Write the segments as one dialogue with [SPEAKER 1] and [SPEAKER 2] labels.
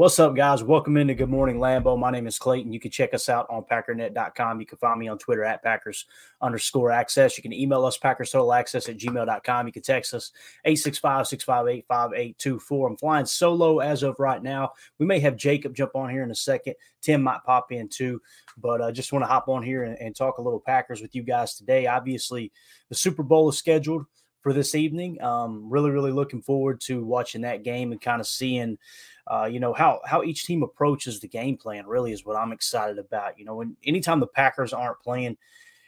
[SPEAKER 1] What's up, guys? Welcome into Good Morning Lambeau. My name is Clayton. You can check us out on packernet.com. You can find me on Twitter at Packers underscore access. You can email us Packers Total Access at gmail.com. You can text us 865 658 5824. I'm flying solo as of right now. We may have Jacob jump on here in a second. Tim might pop in too, but I uh, just want to hop on here and, and talk a little Packers with you guys today. Obviously, the Super Bowl is scheduled for this evening. Um, really, really looking forward to watching that game and kind of seeing uh, you know how how each team approaches the game plan really is what I'm excited about. You know, when anytime the Packers aren't playing,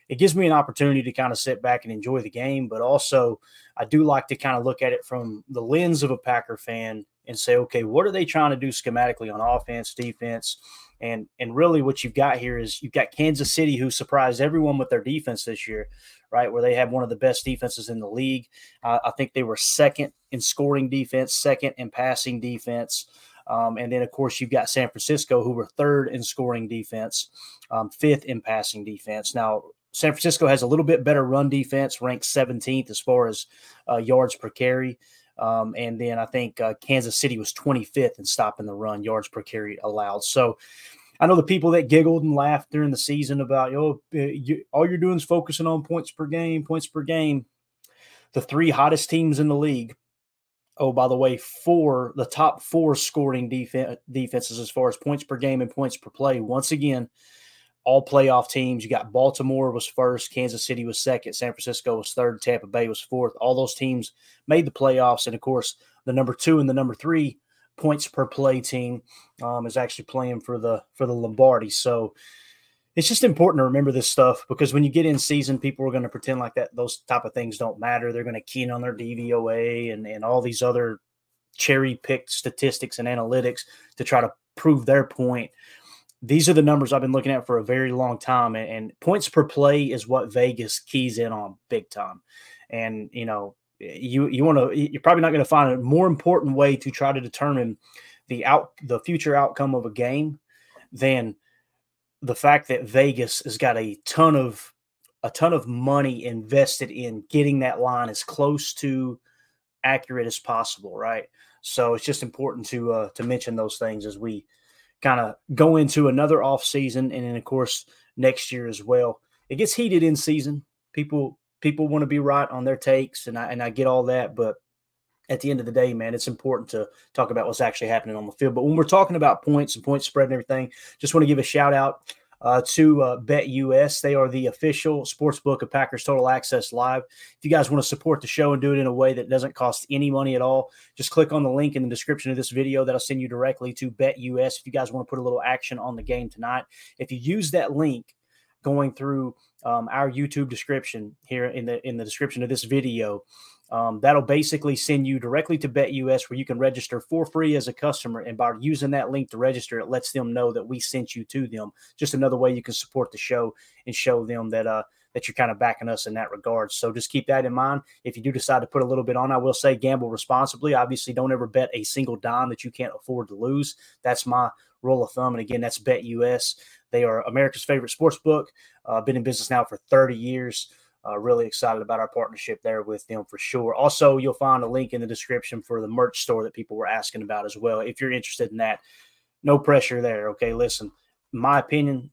[SPEAKER 1] it gives me an opportunity to kind of sit back and enjoy the game. But also, I do like to kind of look at it from the lens of a Packer fan and say, okay, what are they trying to do schematically on offense, defense? And and really what you've got here is you've got Kansas City who surprised everyone with their defense this year, right? Where they have one of the best defenses in the league. Uh, I think they were second in scoring defense, second in passing defense. Um, and then, of course, you've got San Francisco, who were third in scoring defense, um, fifth in passing defense. Now, San Francisco has a little bit better run defense, ranked 17th as far as uh, yards per carry. Um, and then I think uh, Kansas City was 25th in stopping the run, yards per carry allowed. So I know the people that giggled and laughed during the season about, oh, you, all you're doing is focusing on points per game, points per game. The three hottest teams in the league oh, by the way, four the top four scoring defense defenses as far as points per game and points per play. Once again, all playoff teams. You got Baltimore was first, Kansas City was second, San Francisco was third, Tampa Bay was fourth. All those teams made the playoffs, and of course, the number two and the number three points per play team um, is actually playing for the for the Lombardi. So it's just important to remember this stuff because when you get in season, people are going to pretend like that those type of things don't matter. They're going to keen on their DVOA and, and all these other cherry picked statistics and analytics to try to prove their point. These are the numbers I've been looking at for a very long time, and, and points per play is what Vegas keys in on big time. And you know, you you want to you're probably not going to find a more important way to try to determine the out the future outcome of a game than the fact that Vegas has got a ton of a ton of money invested in getting that line as close to accurate as possible, right? So it's just important to uh, to mention those things as we kind of go into another off season, and then of course next year as well. It gets heated in season. People people want to be right on their takes, and I and I get all that, but at the end of the day, man, it's important to talk about what's actually happening on the field. But when we're talking about points and point spread and everything, just want to give a shout out uh, to uh, BetUS. They are the official sports book of Packers Total Access Live. If you guys want to support the show and do it in a way that doesn't cost any money at all, just click on the link in the description of this video. That'll send you directly to BetUS. If you guys want to put a little action on the game tonight, if you use that link going through um, our YouTube description here in the in the description of this video Um, that'll basically send you directly to BetUS where you can register for free as a customer. And by using that link to register, it lets them know that we sent you to them. Just another way you can support the show and show them that uh, that you're kind of backing us in that regard. So just keep that in mind. If you do decide to put a little bit on, I will say gamble responsibly. Obviously, don't ever bet a single dime that you can't afford to lose. That's my rule of thumb. And again, that's BetUS. They are America's favorite sports book. Uh, been in business now for 30 years. Uh, really excited about our partnership there with them for sure. Also, you'll find a link in the description for the merch store that people were asking about as well. If you're interested in that, no pressure there. Okay, listen, my opinion,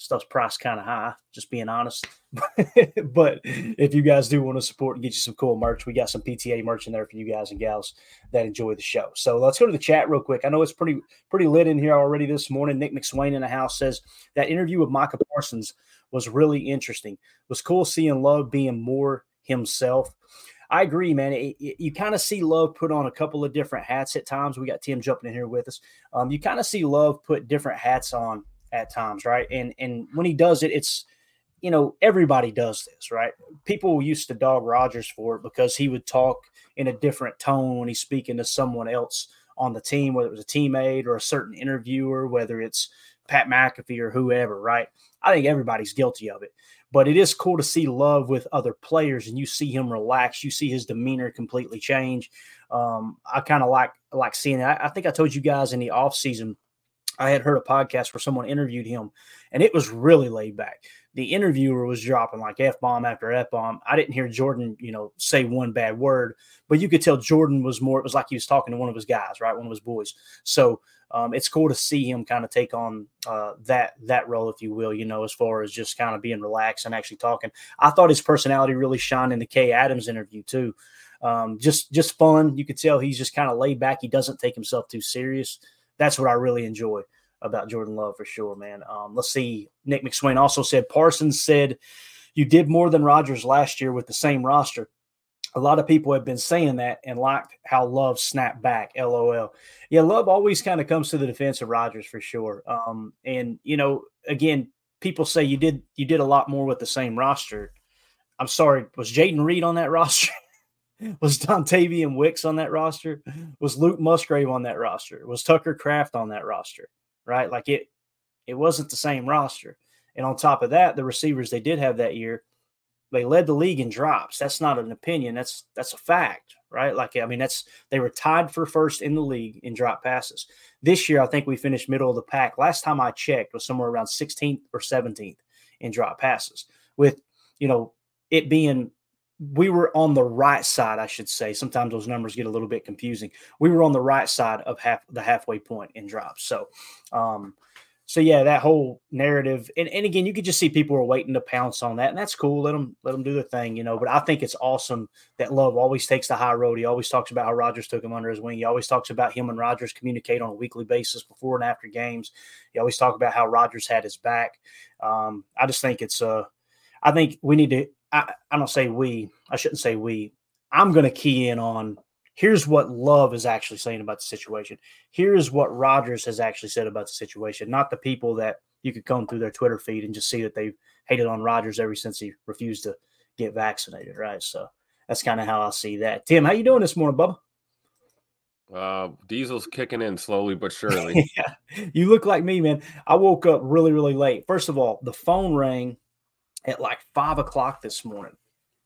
[SPEAKER 1] stuff's priced kind of high, just being honest. but if you guys do want to support and get you some cool merch, we got some PTA merch in there for you guys and gals that enjoy the show. So let's go to the chat real quick. I know it's pretty pretty lit in here already this morning. Nick McSwain in the house says that interview with Micah Parsons was really interesting. It was cool seeing Love being more himself. I agree, man. It, it, you kind of see Love put on a couple of different hats at times. We got Tim jumping in here with us. Um, you kind of see Love put different hats on at times, right? And and when he does it, it's you know everybody does this, right? People used to dog Rodgers for it because he would talk in a different tone when he's speaking to someone else on the team, whether it was a teammate or a certain interviewer, whether it's Pat McAfee or whoever, right? I think everybody's guilty of it. But it is cool to see love with other players, and you see him relax. You see his demeanor completely change. Um, I kind of like like seeing it. I, I, think I told you guys in the off season, I had heard a podcast where someone interviewed him, and it was really laid back. The interviewer was dropping like f bomb after f bomb. I didn't hear Jordan, you know, say one bad word, but you could tell Jordan was more. It was like he was talking to one of his guys, right, one of his boys. So um, it's cool to see him kind of take on uh, that that role, if you will. You know, as far as just kind of being relaxed and actually talking. I thought his personality really shined in the Kay Adams interview too. Um, just just fun. You could tell he's just kind of laid back. He doesn't take himself too serious. That's what I really enjoy about Jordan Love for sure, man. Um, let's see. Nick McSwain also said Parsons said you did more than Rodgers last year with the same roster a lot of people have been saying that and liked how Love snapped back. LOL. Yeah, Love always kind of comes to the defense of Rodgers for sure. Um, and you know, again, people say you did you did a lot more with the same roster. I'm sorry, was Jayden Reed on that roster? was Dontayvion Wicks on that roster? Was Luke Musgrave on that roster? Was Tucker Kraft on that roster? Right? Like it it wasn't the same roster. And on top of that, the receivers they did have that year they led the league in drops. That's not an opinion. That's that's a fact, right? Like I mean, that's they were tied for first in the league in drop passes. This year, I think we finished middle of the pack. Last time I checked was somewhere around 16th or 17th in drop passes. With you know it being we were on the right side, I should say. Sometimes those numbers get a little bit confusing. We were on the right side of half the halfway point in drops. So, um, so yeah, that whole narrative, and, and again, you could just see people are waiting to pounce on that, and that's cool. Let them let them do their thing, you know. But I think it's awesome that Love always takes the high road. He always talks about how Rodgers took him under his wing. He always talks about him and Rodgers communicate on a weekly basis before and after games. He always talk about how Rodgers had his back. Um, I just think it's uh, I think we need to. I, I don't say we. I shouldn't say we. I'm going to key in on here's what Love is actually saying about the situation. Here's what Rodgers has actually said about the situation, not the people that you could come through their Twitter feed and just see that they've hated on Rodgers ever since he refused to get vaccinated, right? So that's kind of how I see that. Tim, how you doing this morning, Bubba?
[SPEAKER 2] Uh, diesel's kicking in slowly but surely.
[SPEAKER 1] yeah, you look like me, man. I woke up really, really late. First of all, the phone rang at like five o'clock this morning,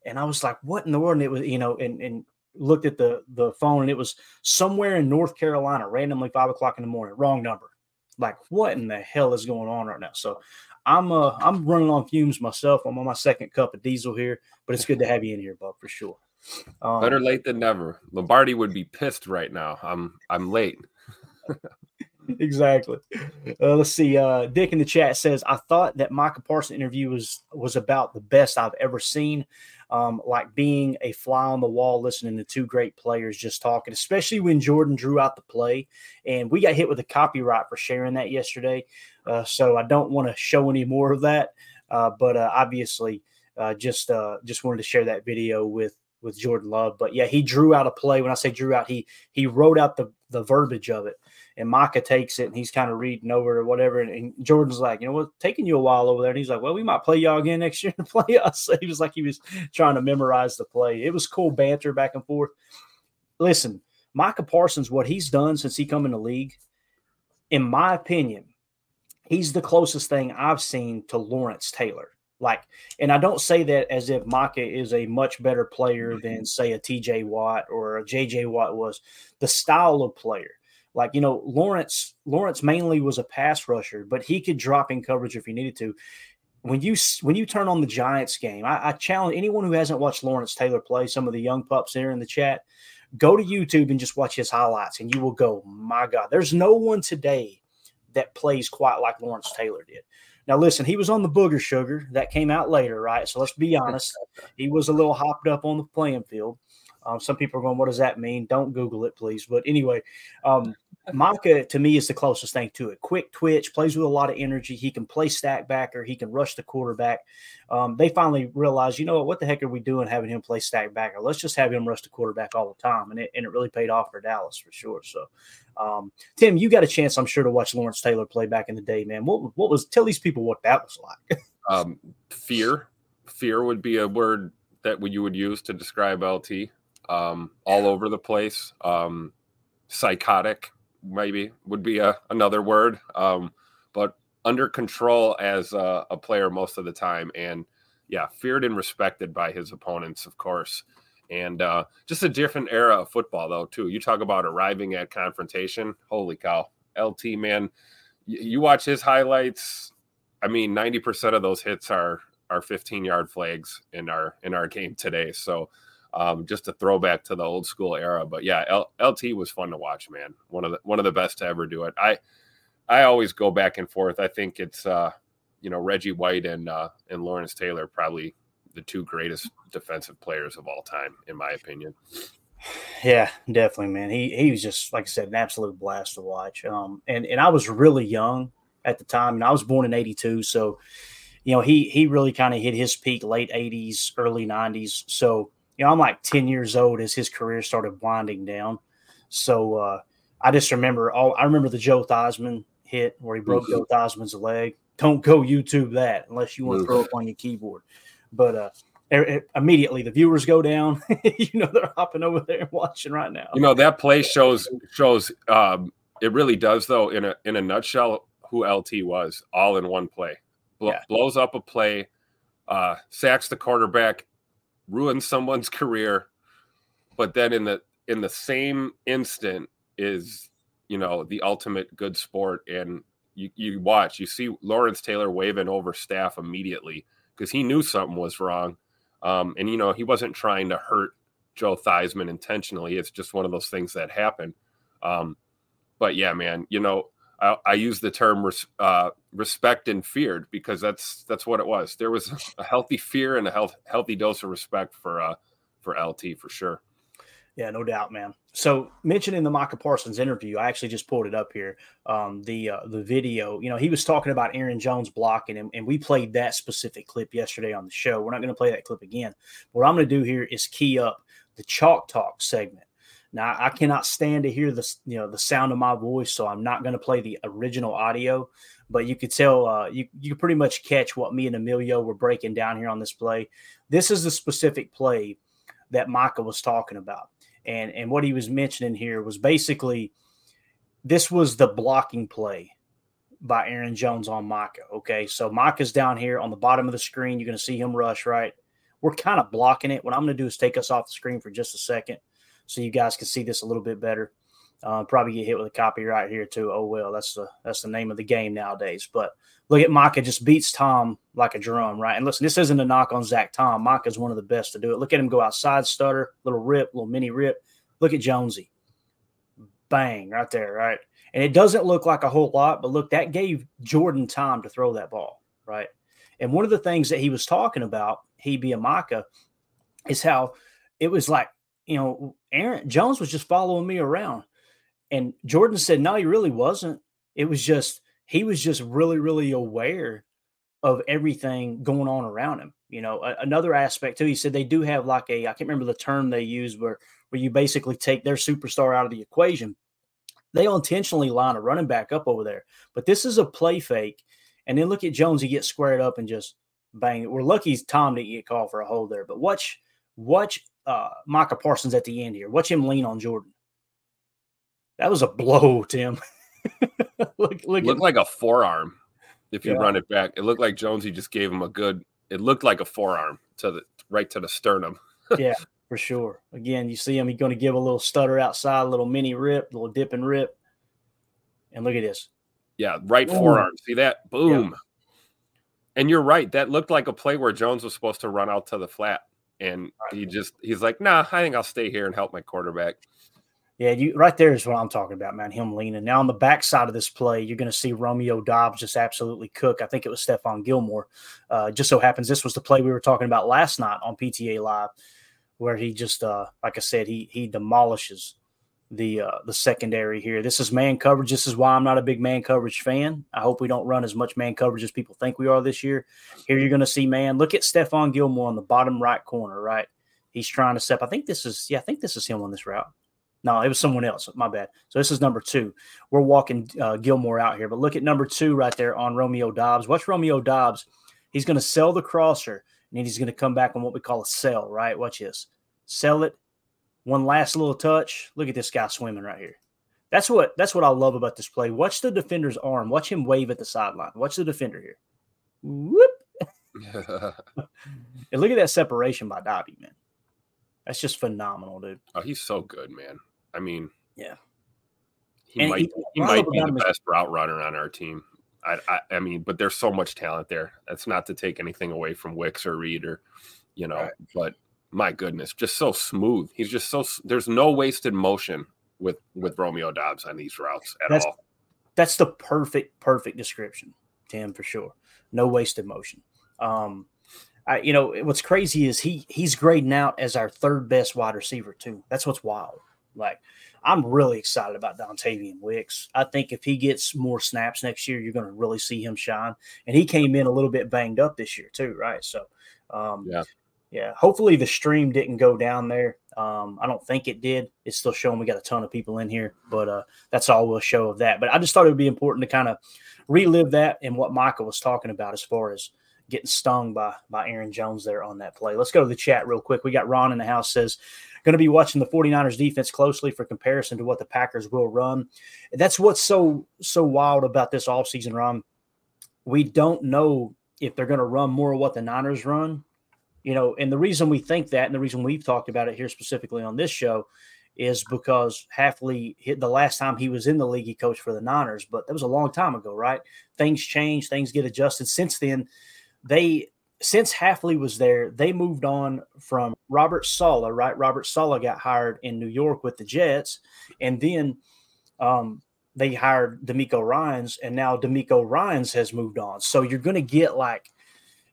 [SPEAKER 1] and I was like, "What in the world?" And it was, you know, and and looked at the the phone and it was somewhere in North Carolina, randomly five o'clock in the morning. Wrong number. Like what in the hell is going on right now? So I'm uh I'm running on fumes myself. I'm on my second cup of diesel here, but it's good to have you in here, Buck, for sure.
[SPEAKER 2] Um, Better late than never. Lombardi would be pissed right now. I'm I'm late.
[SPEAKER 1] exactly. Uh, let's see. Uh, Dick in the chat says, "I thought that Micah Parsons interview was was about the best I've ever seen um, like being a fly on the wall, listening to two great players just talking, especially when Jordan drew out the play. And we got hit with a copyright for sharing that yesterday. Uh, so I don't want to show any more of that. Uh, but uh, obviously, uh, just just wanted to share that video with with Jordan Love. But yeah, he drew out a play. When I say drew out, he he wrote out the the verbiage of it. And Micah takes it and he's kind of reading over or whatever. And, and, Jordan's like, you know what, taking you a while over there. And he's like, well, we might play y'all again next year to play us. He was like, he was trying to memorize the play. It was cool banter back and forth. Listen, Micah Parsons, what he's done since he come in the league, in my opinion, he's the closest thing I've seen to Lawrence Taylor. Like, and I don't say that as if Micah is a much better player than, say, a TJ Watt or a JJ Watt was. The style of player, like you know, Lawrence Lawrence mainly was a pass rusher, but he could drop in coverage if he needed to. When you when you turn on the Giants game, I, I challenge anyone who hasn't watched Lawrence Taylor play. Some of the young pups here in the chat, go to YouTube and just watch his highlights, and you will go, my God, there's no one today that plays quite like Lawrence Taylor did. Now, listen, he was on the booger sugar that came out later, right? So let's be honest. He was a little hopped up on the playing field. Um, some people are going, what does that mean? Don't Google it, please. But anyway, um, Micah to me is the closest thing to it. Quick twitch, plays with a lot of energy. He can play stack backer. He can rush the quarterback. Um, they finally realized, you know what? What the heck are we doing having him play stack backer? Let's just have him rush the quarterback all the time, and it and it really paid off for Dallas for sure. So, um, Tim, you got a chance, I'm sure, to watch Lawrence Taylor play back in the day, man. What what was tell these people what that was like?
[SPEAKER 2] um, fear, fear would be a word that you would use to describe LT. Um, all over the place. Um, psychotic maybe would be a, another word. Um, but under control as a, a, player most of the time, and yeah, feared and respected by his opponents, of course. And uh, just a different era of football, though. Too. You talk about arriving at confrontation. Holy cow, LT man! You, you watch his highlights. I mean, ninety percent of those hits are are 15 yard flags in our in our game today. So um, just a throwback to the old school era. But yeah, L- LT was fun to watch, man. One of the one of the best to ever do it. I I always go back and forth. I think it's uh, you know Reggie White and uh, and Lawrence Taylor probably the two greatest defensive players of all time, in my opinion.
[SPEAKER 1] Yeah, definitely, man. He he was just like I said, an absolute blast to watch. Um, and and I was really young at the time, and I was born in '82, so you know he he really kind of hit his peak late '80s, early '90s. So you know, I'm like 10 years old as his career started winding down. So uh, I just remember all I remember the Joe Theismann hit where he broke mm-hmm. Joe Theismann's leg. Don't go YouTube that unless you want to throw up on your keyboard. But uh, immediately the viewers go down. you know they're hopping over there and watching right now.
[SPEAKER 2] You know that play shows shows um, it really does though in a in a nutshell who LT was all in one play. Bl- yeah. Blows up a play, uh, sacks the quarterback, ruin someone's career, but then in the in the same instant is you know the ultimate good sport. And you, you watch you see lawrence taylor waving over staff immediately because he knew something was wrong. Um, and you know he wasn't trying to hurt joe theismann intentionally. It's just one of those things that happen um, but yeah man you know I, I use the term res, uh, respect and feared because that's that's what it was. There was a healthy fear and a health, healthy dose of respect for uh, for LT for sure.
[SPEAKER 1] Yeah, no doubt, man. So mentioning the Micah Parsons interview, I actually just pulled it up here. Um, the uh, the video, you know, he was talking about Aaron Jones blocking him, and we played that specific clip yesterday on the show. We're not going to play that clip again. What I'm going to do here is key up the chalk talk segment. Now I cannot stand to hear the you know the sound of my voice, so I'm not going to play the original audio. But you could tell uh, you you pretty much catch what me and Emilio were breaking down here on this play. This is the specific play that Micah was talking about, and and what he was mentioning here was basically this was the blocking play by Aaron Jones on Micah. Okay, so Micah's down here on the bottom of the screen. You're going to see him rush right. We're kind of blocking it. What I'm going to do is take us off the screen for just a second so you guys can see this a little bit better. Uh, probably get hit with a copyright here too. Oh well, that's the that's the name of the game nowadays. But look at Micah just beats Tom like a drum, right? And listen, this isn't a knock on Zach Tom. Micah's one of the best to do it. Look at him go outside stutter, little rip, little mini rip. Look at Jonesy, bang right there, right? And it doesn't look like a whole lot, but look, that gave Jordan time to throw that ball, right? And one of the things that he was talking about, he being Micah, is how it was like you know, Aaron Jones was just following me around. And Jordan said, no, he really wasn't. It was just, he was just really, really aware of everything going on around him. You know, a, another aspect too, he said they do have like a, I can't remember the term they use where, where you basically take their superstar out of the equation. They'll intentionally line a running back up over there. But this is a play fake. And then look at Jones. He gets squared up and just bang. We're lucky Tom didn't get called for a hold there. But watch, watch uh, Micah Parsons at the end here. Watch him lean on Jordan. That was a blow, Tim.
[SPEAKER 2] look, look looked like a forearm if you yeah. run it back. It looked like Jonesy just gave him a good. It looked like a forearm to the right to the sternum.
[SPEAKER 1] yeah, for sure. Again, you see him. He's going to give a little stutter outside, a little mini rip, a little dip and rip. And look at this.
[SPEAKER 2] Yeah, right Boom. forearm. See that? Boom. Yeah. And you're right. That looked like a play where Jones was supposed to run out to the flat, and he just he's like, "Nah, I think I'll stay here and help my quarterback."
[SPEAKER 1] Yeah, you right there is what I'm talking about, man. Him leaning. Now on the backside of this play, you're going to see Romeo Doubs just absolutely cook. I think it was Stephon Gilmore. Uh, just so happens this was the play we were talking about last night on PTA Live, where he just, uh, like I said, he he demolishes the uh, the secondary here. This is man coverage. This is why I'm not a big man coverage fan. I hope we don't run as much man coverage as people think we are this year. Here you're going to see man. Look at Stephon Gilmore on the bottom right corner. Right, he's trying to step. I think this is yeah. I think this is him on this route. No, it was someone else. My bad. So this is number two. We're walking uh, Gilmore out here, but look at number two right there on Romeo Doubs. Watch Romeo Doubs. He's going to sell the crosser, and then he's going to come back on what we call a sell. Right? Watch this. Sell it. One last little touch. Look at this guy swimming right here. That's what that's what I love about this play. Watch the defender's arm. Watch him wave at the sideline. Watch the defender here. Whoop. and look at that separation by Dobby, man. That's just phenomenal, dude.
[SPEAKER 2] Oh, he's so good, man. I mean,
[SPEAKER 1] yeah,
[SPEAKER 2] he and might he, he might be the best route runner on our team. I, I, I mean, but there's so much talent there. That's not to take anything away from Wicks or Reed or, you know, right. but my goodness, just so smooth. He's just so there's no wasted motion with with Romeo Doubs on these routes at
[SPEAKER 1] that's,
[SPEAKER 2] all.
[SPEAKER 1] That's the perfect perfect description, Tim, for sure. No wasted motion. Um, I, you know what's crazy is he he's grading out as our third best wide receiver too. That's what's wild. Like, I'm really excited about Dontayvion Wicks. I think if he gets more snaps next year, you're going to really see him shine. And he came in a little bit banged up this year too, right? So, um, yeah, yeah. Hopefully the stream didn't go down there. Um, I don't think it did. It's still showing we got a ton of people in here, but uh, that's all we'll show of that. But I just thought it would be important to kind of relive that and what Michael was talking about as far as getting stung by by Aaron Jones there on that play. Let's go to the chat real quick. We got Ron in the house says Going to be watching the 49ers defense closely for comparison to what the Packers will run. That's what's so so wild about this offseason run. We don't know if they're going to run more of what the Niners run. You know, and the reason we think that, and the reason we've talked about it here specifically on this show, is because Hafley hit the last time he was in the league, he coached for the Niners, but that was a long time ago, right? Things change, things get adjusted. Since then, they since Hafley was there, they moved on from Robert Saleh, right? Robert Saleh got hired in New York with the Jets, and then um, they hired DeMeco Ryans, and now DeMeco Ryans has moved on. So you're going to get like,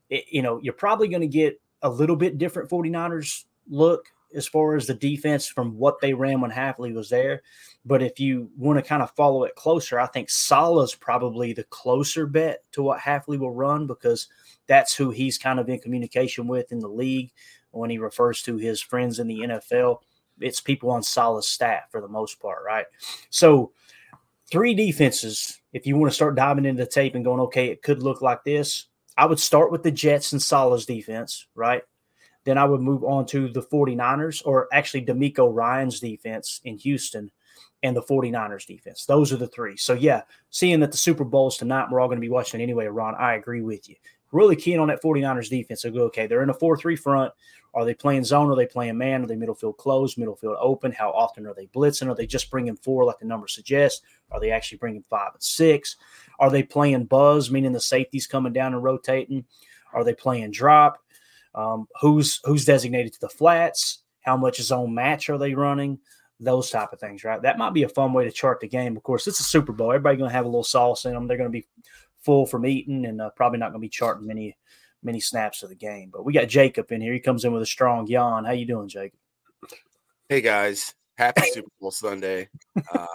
[SPEAKER 1] you know, you're probably going to get a little bit different 49ers look as far as the defense from what they ran when Hafley was there. But if you want to kind of follow it closer, I think Saleh's probably the closer bet to what Hafley will run because – that's who he's kind of in communication with in the league when he refers to his friends in the NFL. It's people on Saleh's staff for the most part, right? So, three defenses. If you want to start diving into the tape and going, okay, it could look like this, I would start with the Jets and Saleh's defense, right? Then I would move on to the 49ers, or actually DeMeco Ryans defense in Houston and the 49ers defense. Those are the three. So, yeah, seeing that the Super Bowl is tonight, we're all going to be watching anyway, Ron, I agree with you really keen on that 49ers defense. So go, okay, they're in a 4 3 front. Are they playing zone? Are they playing man? Are they middle field closed, middle field open? How often are they blitzing? Are they just bringing four like the number suggests? Are they actually bringing five and six? Are they playing buzz, meaning the safeties coming down and rotating? Are they playing drop? Um, who's who's designated to the flats? How much zone match are they running? Those type of things, right? That might be a fun way to chart the game. Of course, it's a Super Bowl. Everybody's going to have a little sauce in them. They're to be full from eating and uh, probably not going to be charting many many snaps of the game. But we got Jacob in here. He comes in with a strong yawn. How you doing, Jacob?
[SPEAKER 3] Hey guys, happy Super Bowl Sunday. Uh,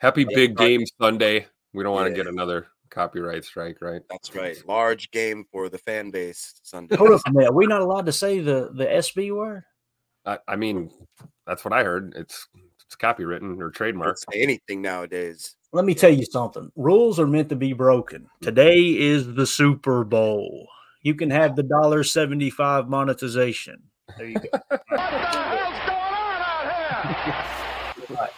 [SPEAKER 2] happy big game Sunday. We don't want to get another copyright strike, right?
[SPEAKER 3] That's right. Large game for the fan base Sunday.
[SPEAKER 1] Hold up a minute. Are we not allowed to say the the SB word?
[SPEAKER 2] I, I mean, that's what I heard. It's It's copywritten or trademark.
[SPEAKER 3] Say anything nowadays.
[SPEAKER 1] Let me tell you something. Rules are meant to be broken. Mm-hmm. Today is the Super Bowl. You can have the dollar seventy five monetization. There you go.
[SPEAKER 3] what the hell's going on out here?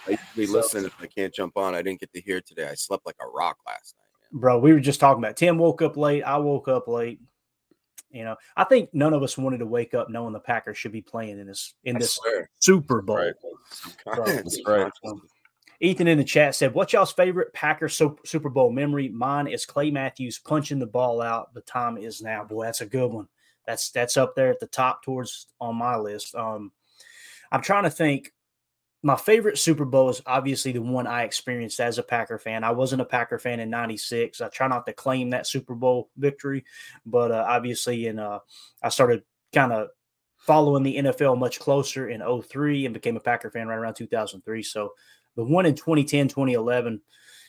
[SPEAKER 3] I usually listen if I can't jump on. I didn't get to hear today. I slept like a rock last night.
[SPEAKER 1] Man. Bro, we were just talking about Tim woke up late. I woke up late. You know, I think none of us wanted to wake up knowing the Packers should be playing in this in this Super Bowl. Right.
[SPEAKER 2] That's right.
[SPEAKER 1] Ethan in the chat said, "What's y'all's favorite Packers Super Bowl memory? Mine is Clay Matthews punching the ball out. The time is now. Boy, that's a good one. That's that's up there at the top towards on my list. Um, I'm trying to think my favorite Super Bowl is obviously the one I experienced as a Packer fan. I wasn't a Packer fan in '96. I try not to claim that Super Bowl victory, but uh, obviously, in uh, I started kind of following the NFL much closer in 03 and became a Packer fan right around 2003. So the one in 2010, 2011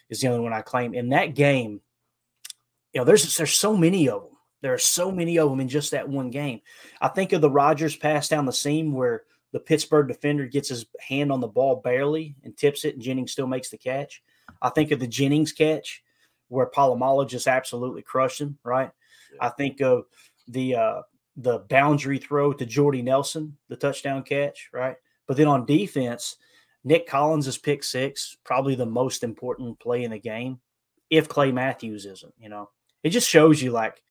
[SPEAKER 1] is the only one I claim. In that game, you know, there's there's so many of them. There are so many of them in just that one game. I think of the Rodgers pass down the seam where the Pittsburgh defender gets his hand on the ball barely and tips it, and Jennings still makes the catch. I think of the Jennings catch where Polamalu just absolutely crushed him. Right. Yeah. I think of the uh, the boundary throw to Jordy Nelson, the touchdown catch. Right. But then on defense, Nick Collins pick six, probably the most important play in the game. If Clay Matthews isn't, you know, it just shows you like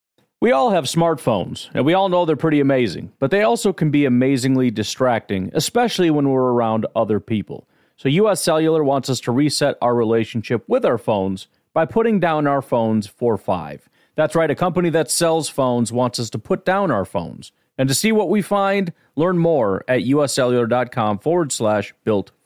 [SPEAKER 4] we all have smartphones, and we all know they're pretty amazing, but they also can be amazingly distracting, especially when we're around other people. So, US Cellular wants us to reset our relationship with our phones by putting down our phones for five. That's right, a company that sells phones wants us to put down our phones. And to see what we find, learn more at uscellular.com forward slash built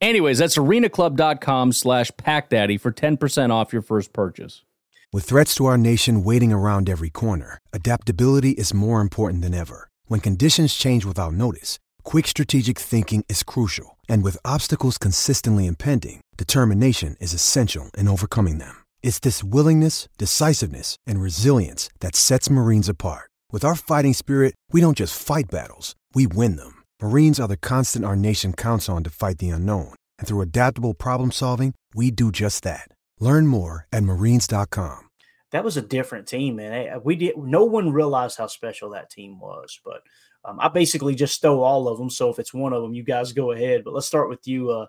[SPEAKER 4] Anyways, that's arenaclub.com slash packdaddy for 10% off your first purchase.
[SPEAKER 5] With threats to our nation waiting around every corner, adaptability is more important than ever. When conditions change without notice, quick strategic thinking is crucial. And with obstacles consistently impending, determination is essential in overcoming them. It's this willingness, decisiveness, and resilience that sets Marines apart. With our fighting spirit, we don't just fight battles, we win them. Marines are the constant our nation counts on to fight the unknown. And through adaptable problem solving, we do just that. Learn more at marines.com
[SPEAKER 1] that was a different team, man. We did. No one realized how special that team was, but um, I basically just stole all of them. So if it's one of them, you guys go ahead. But let's start with you, uh,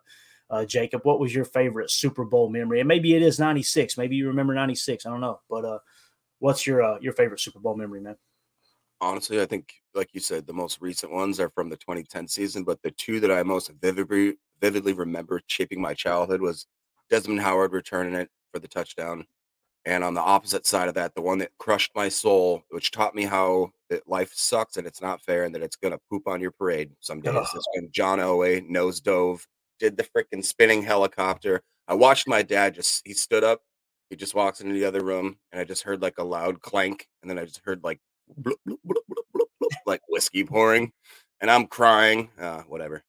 [SPEAKER 1] uh, Jacob. What was your favorite Super Bowl memory? And maybe it is '96. Maybe you remember '96. I don't know. But uh, what's your uh, your favorite Super Bowl memory, man?
[SPEAKER 3] Honestly, I think, like you said, the most recent ones are from the 2010 season. But the two that I most vividly vividly remember shaping my childhood was Desmond Howard returning it for the touchdown and on the opposite side of that, the one that crushed my soul, which taught me how that life sucks and it's not fair and that it's going to poop on your parade some days, oh. is when John Elway nose dove, did the freaking spinning helicopter. I watched my dad just, he stood up, he just walks into the other room, and I just heard like a loud clank. And then I just heard like, bloop, bloop, bloop, like whiskey pouring. And I'm crying. Uh, whatever.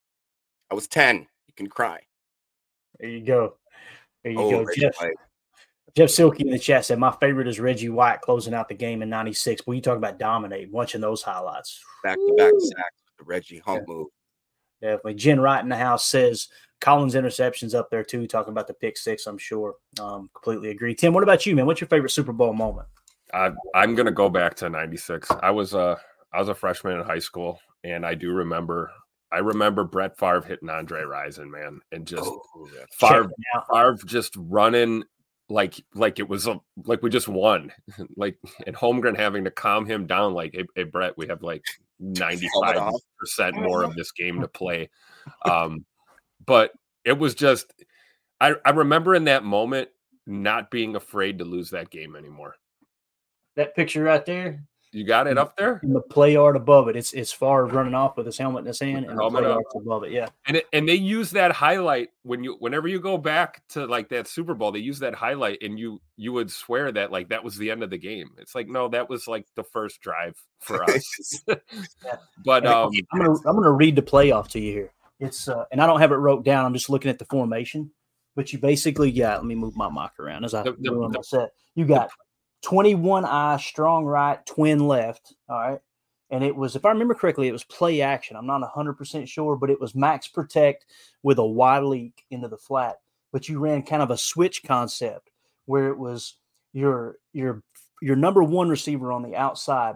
[SPEAKER 3] I was 10. You can cry.
[SPEAKER 1] There you go. There you oh, go. Jeff, Jeff Silky in the chat said, My favorite is Reggie White closing out the game in 96. Well, you talk about dominating, watching those highlights.
[SPEAKER 3] Back to back sacks with the Reggie hump yeah. move.
[SPEAKER 1] Definitely. Jen Wright in the house says Collins interceptions up there too, talking about the pick six, I'm sure. Um, completely agree. Tim, what about you, man? What's your favorite Super Bowl moment?
[SPEAKER 2] I, I'm gonna go back to '96. I was a I was a freshman in high school, and I do remember I remember Brett Favre hitting Andre Rison, man, and just
[SPEAKER 3] Oh.
[SPEAKER 2] Favre, Favre just running like like it was a like we just won, like and Holmgren having to calm him down, like, hey, hey Brett, we have like ninety five percent more of this game to play. Um, but it was just, I I remember in that moment not being afraid to lose that game anymore.
[SPEAKER 1] That picture right there
[SPEAKER 2] You got it up there,
[SPEAKER 1] in the play yard above it. It's it's Favre running off with his helmet in his hand and the
[SPEAKER 2] Helmet
[SPEAKER 1] play
[SPEAKER 2] up.
[SPEAKER 1] yard's above it. Yeah.
[SPEAKER 2] and it, and they use that highlight when you whenever you go back to like that Super Bowl, they use that highlight, and you you would swear that like that was the end of the game. It's like no, that was like the first drive for us. but um,
[SPEAKER 1] I'm gonna I'm gonna read the playoff to you here. It's uh, and I don't have it wrote down. I'm just looking at the formation. But you basically got. Let me move my mic around as I
[SPEAKER 2] The- the- the-
[SPEAKER 1] set. You got 21 eye, strong right, twin left. All right. And it was, if I remember correctly, it was play action. I'm not 100% sure, but it was max protect with a wide leak into the flat. But you ran kind of a switch concept where it was your your your number one receiver on the outside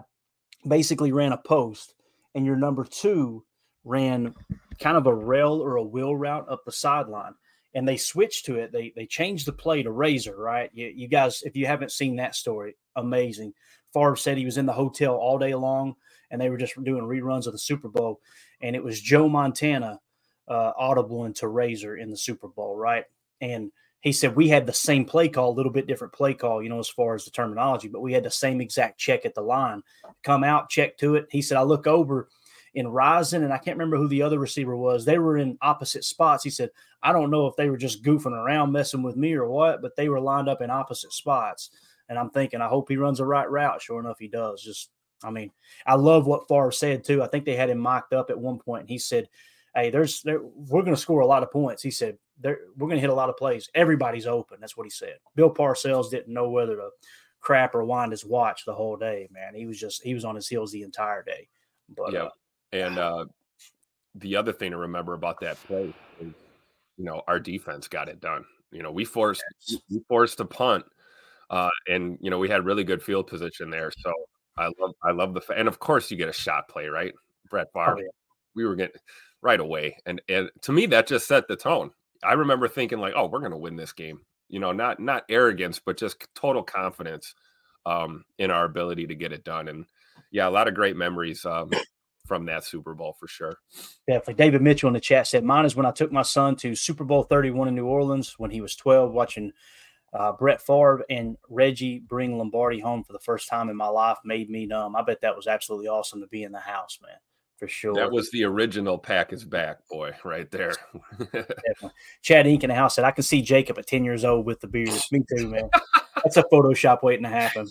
[SPEAKER 1] basically ran a post, and your number two ran kind of a rail or a wheel route up the sideline. And they switched to it. They they changed the play to Razor, right? You, you guys, if you haven't seen that story, amazing. Favre said he was in the hotel all day long, and they were just doing reruns of the Super Bowl, and it was Joe Montana uh, audible into Razor in the Super Bowl, right? And he said we had the same play call, a little bit different play call, you know, as far as the terminology, but we had the same exact check at the line. Come out, check to it. He said, I look over in Rison, and I can't remember who the other receiver was. They were in opposite spots. He said, I don't know if they were just goofing around, messing with me or what, but they were lined up in opposite spots. And I'm thinking, I hope he runs the right route. Sure enough, he does. Just, I mean, I love what Favre said too. I think they had him mocked up at one point, and he said, "Hey, there's there, we're going to score a lot of points." He said, there, "We're going to hit a lot of plays. Everybody's open." That's what he said. Bill Parcells didn't know whether to crap or wind his watch the whole day. Man, he was just he was on his heels the entire day. But
[SPEAKER 2] yeah,
[SPEAKER 1] uh,
[SPEAKER 2] and uh, the other thing to remember about that play is, you know, our defense got it done. You know, we forced we forced a punt, uh, and you know we had really good field position there. So I love I love the fa- and of course you get a shot play right, Brett Favre.
[SPEAKER 1] Oh, yeah.
[SPEAKER 2] We were getting right away, and and to me that just set the tone. I remember thinking like, oh, we're gonna win this game. You know, not not arrogance, but just total confidence um, in our ability to get it done. And yeah, a lot of great memories um, from that Super Bowl for sure.
[SPEAKER 1] Definitely. David Mitchell in the chat said, Mine is when I took my son to Super Bowl 31 in New Orleans when he was 12, watching uh, Brett Favre and Reggie bring Lombardi home for the first time in my life. Made me numb. I bet that was absolutely awesome to be in the house, man, for sure.
[SPEAKER 2] That was the original pack is back, boy, right there.
[SPEAKER 1] Definitely. Chad Ink in the house said, I can see Jacob at 10 years old with the beard. Me too, man. That's a Photoshop waiting to happen.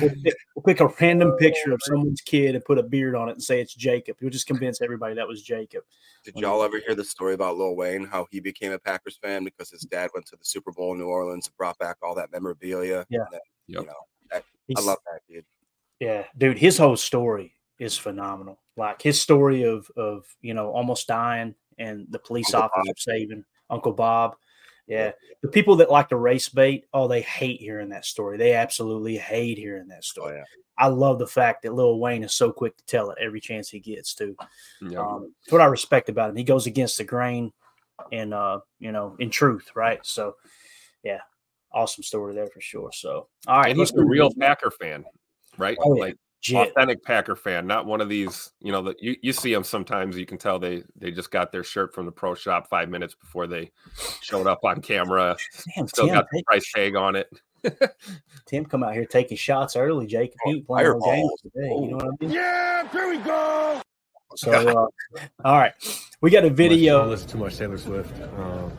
[SPEAKER 1] We'll pick, we'll pick a random oh, picture of someone's kid and put a beard on it and say it's Jacob. You'll just convince everybody that was Jacob.
[SPEAKER 3] Did y'all ever hear the story about Lil Wayne, how he became a Packers fan because his dad went to the Super Bowl in New Orleans and brought back all that memorabilia?
[SPEAKER 1] Yeah.
[SPEAKER 3] And then,
[SPEAKER 2] Yep.
[SPEAKER 3] You know, that, I love that dude.
[SPEAKER 1] Yeah, dude, his whole story is phenomenal. Like his story of of you know almost dying and the police
[SPEAKER 3] Uncle
[SPEAKER 1] officer
[SPEAKER 3] Bob.
[SPEAKER 1] saving Uncle Bob. Yeah, the people that like to race bait, oh, they hate hearing that story. They absolutely hate hearing that
[SPEAKER 3] Oh,
[SPEAKER 1] story.
[SPEAKER 3] yeah.
[SPEAKER 1] I love the fact that Lil Wayne is so quick to tell it every chance he gets to.
[SPEAKER 2] Yeah.
[SPEAKER 1] Um, it's what I respect about him. He goes against the grain, and uh, you know, in truth, right? So, yeah, awesome story there for sure. So, all right,
[SPEAKER 2] and he's a real. Packer fan, right?
[SPEAKER 1] Oh, yeah.
[SPEAKER 2] Like
[SPEAKER 1] Jet.
[SPEAKER 2] authentic Packer fan, not one of these, you know, that you, you see them sometimes, you can tell they they just got their shirt from the pro shop five minutes before they showed up on camera.
[SPEAKER 1] Damn,
[SPEAKER 2] Still
[SPEAKER 1] Tim,
[SPEAKER 2] got the price tag on it.
[SPEAKER 1] Tim come out here taking shots early, Jake He ain't playing no games
[SPEAKER 3] Fireballs.
[SPEAKER 1] today. You know what I mean?
[SPEAKER 6] Yeah, here we go.
[SPEAKER 1] So, uh, all right, we got a video.
[SPEAKER 6] listen too much Taylor Swift. Um,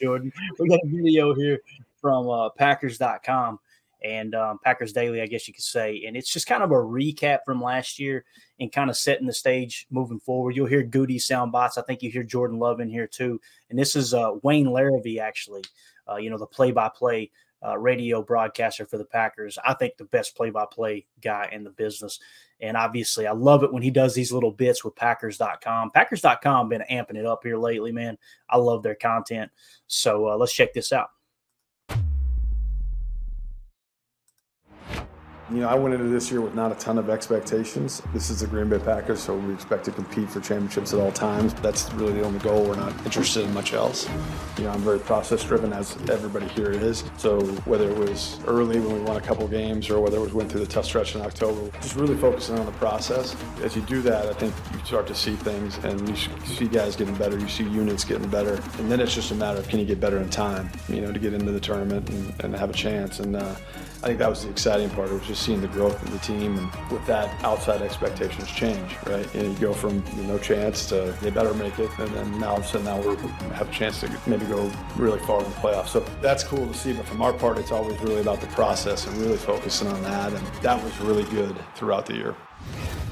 [SPEAKER 1] Jordan. We got a video here from uh, Packers.com and um, Packers Daily, I guess you could say. And it's just kind of a recap from last year and kind of setting the stage moving forward. You'll hear Goody sound bites. I think you hear Jordan Love in here too. And this is uh, Wayne Larrivee, actually, uh, you know, the play by play radio broadcaster for the Packers. I think the best play by play guy in the business. And obviously, I love it when he does these little bits with Packers.com. Packers.com been amping it up here lately, man. I love their content. So uh, let's check this out.
[SPEAKER 7] You know, I went into this year with not a ton of expectations. This is the Green Bay Packers, so we expect to compete for championships at all times. That's really the only goal. We're not interested in much else. You know, I'm very process driven, as everybody here is. So whether it was early when we won a couple games or whether it was went through the tough stretch in October, just really focusing on the process. As you do that, I think you start to see things and you see guys getting better, you see units getting better, and then it's just a matter of can you get better in time, you know, to get into the tournament and, and have a chance. And uh, I think that was the exciting part. It was just seeing the growth of the team, and with that, outside expectations change, right? And you go from you know, no chance to they better make it, and then now all of a sudden now we have a chance to maybe go really far in the playoffs. So that's cool to see. But from our part, it's always really about the process and really focusing on that, and that was really good throughout the year.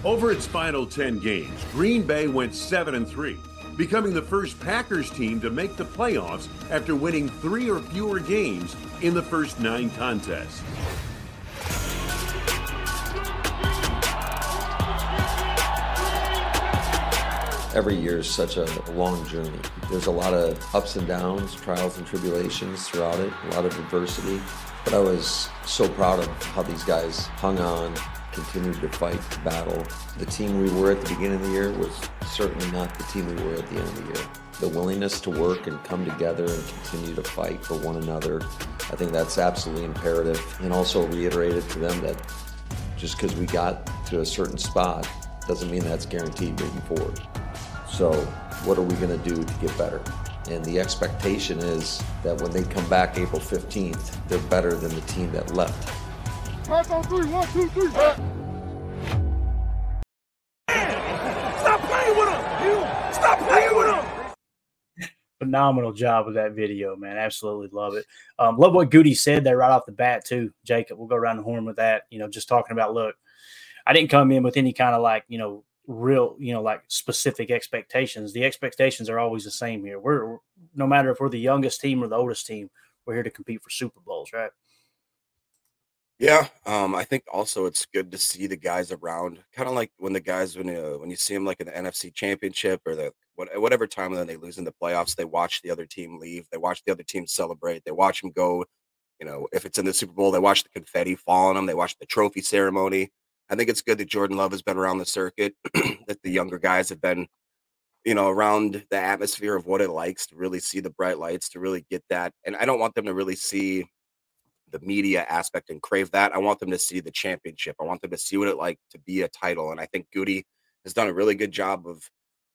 [SPEAKER 8] Over its final 10 games, Green Bay went 7 and 3 becoming the first Packers team to make the playoffs after winning three or fewer games in the first nine contests.
[SPEAKER 9] Every year is such a long journey. There's a lot of ups and downs, trials and tribulations throughout it, a lot of adversity. But I was so proud of how these guys hung on, continued to fight the battle. The team we were at the beginning of the year was certainly not the team we were at the end of the year. The willingness to work and come together and continue to fight for one another, I think that's absolutely imperative. And also reiterated to them that just because we got to a certain spot doesn't mean that's guaranteed moving forward. So, what are we going to do to get better? And the expectation is that when they come back April 15th, they're better than the team that left Five on three, one, two, three. Stop
[SPEAKER 1] playing with him! Stop playing with him! Phenomenal job with that video, man. Absolutely love it. Um, love what Goody said there right off the bat, too, Jacob. We'll go around the horn with that. You know, just talking about look, I didn't come in with any kind of like, you know, real, you know, like specific expectations. The expectations are always the same here. We're no matter if we're the youngest team or the oldest team, we're here to compete for Super Bowls, right?
[SPEAKER 3] Yeah, um, I think also it's good to see the guys around, kind of like when the guys when uh, when you see them like in the NFC Championship or the whatever time then they lose in the playoffs, they watch the other team leave, they watch the other team celebrate, they watch them go. You know, if it's in the Super Bowl, they watch the confetti fall on them, they watch the trophy ceremony. I think it's good that Jordan Love has been around the circuit, that the younger guys have been, you know, around the atmosphere of what it likes to really see the bright lights, to really get that. And I don't want them to really see the media aspect and crave that. I want them to see the championship. I want them to see what it like to be a title. And I think Goody has done a really good job of.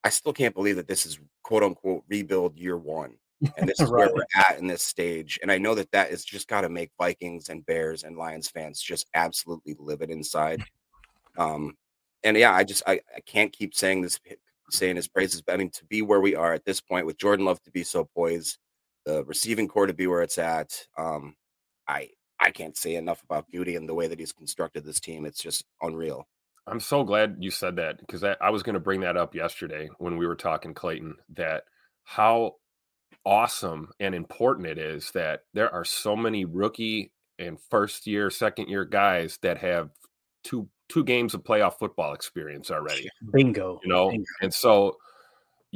[SPEAKER 3] I still can't believe that this is quote unquote rebuild year one, and this is right. where we're at in this stage. And I know that that is just got to make Vikings and Bears and Lions fans just absolutely livid inside. Um, and yeah, I just I, I can't keep saying this, saying his praises. But I mean, to be where we are at this point with Jordan Love to be so poised, the receiving core to be where it's at. Um, I I can't say enough about Beauty and the way that he's constructed this team. It's just unreal.
[SPEAKER 2] I'm so glad you said that because I, I was going to bring that up yesterday when we were talking Clayton that how awesome and important it is that there are so many rookie and first year, second year guys that have two two games of playoff football experience already.
[SPEAKER 1] Bingo.
[SPEAKER 2] You know,
[SPEAKER 1] Bingo.
[SPEAKER 2] and so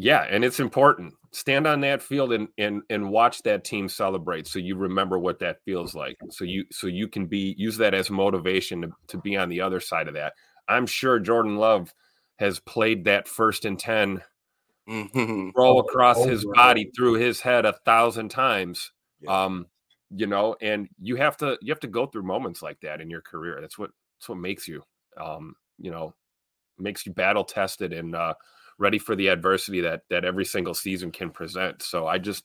[SPEAKER 2] yeah, and it's important. Stand on that field and and and watch that team celebrate so you remember what that feels like. So you so you can be use that as motivation to, to be on the other side of that. I'm sure Jordan Love has played that first and 10
[SPEAKER 3] mm-hmm.
[SPEAKER 2] roll across oh, his body through his head a thousand times. Yeah. Um, you know, and you have to you have to go through moments like that in your career. That's what that's what makes you um, you know, makes you battle tested and uh ready for the adversity that that every single season can present. So I just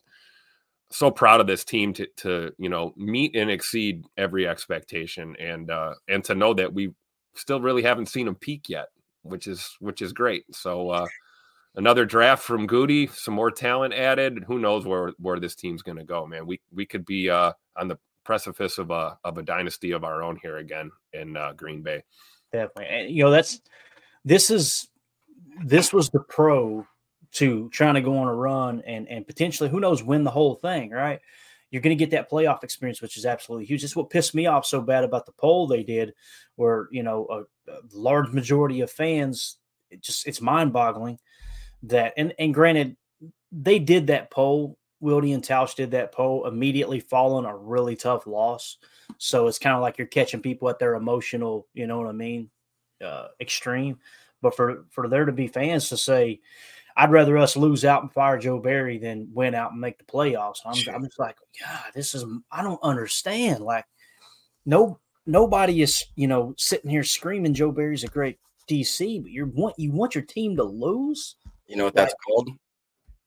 [SPEAKER 2] so proud of this team to to you know meet and exceed every expectation and uh and to know that we still really haven't seen them peak yet, which is which is great. So uh another draft from Goody, some more talent added. Who knows where where this team's going to go, man? We we could be uh on the precipice of a of a dynasty of our own here again in uh, Green Bay.
[SPEAKER 1] Definitely, and you know that's this is this was the pro to trying to go on a run and and potentially who knows win the whole thing, right? You're going to get that playoff experience, which is absolutely huge. This is what pissed me off so bad about the poll they did, where you know a, a large majority of fans, it just it's mind boggling that and and granted they did that poll. Wildy and Tausch did that poll immediately following a really tough loss So it's kind of like you're catching people at their emotional, you know what I mean, uh, extreme. But for for there to be fans to say, I'd rather us lose out and fire Joe Barry than win out and make the playoffs. I'm, sure. I'm just like, God, this is I don't understand. Like, no, nobody is you know sitting here screaming Joe Barry's a great DC, but you want you want your team to lose.
[SPEAKER 3] You know what that's called?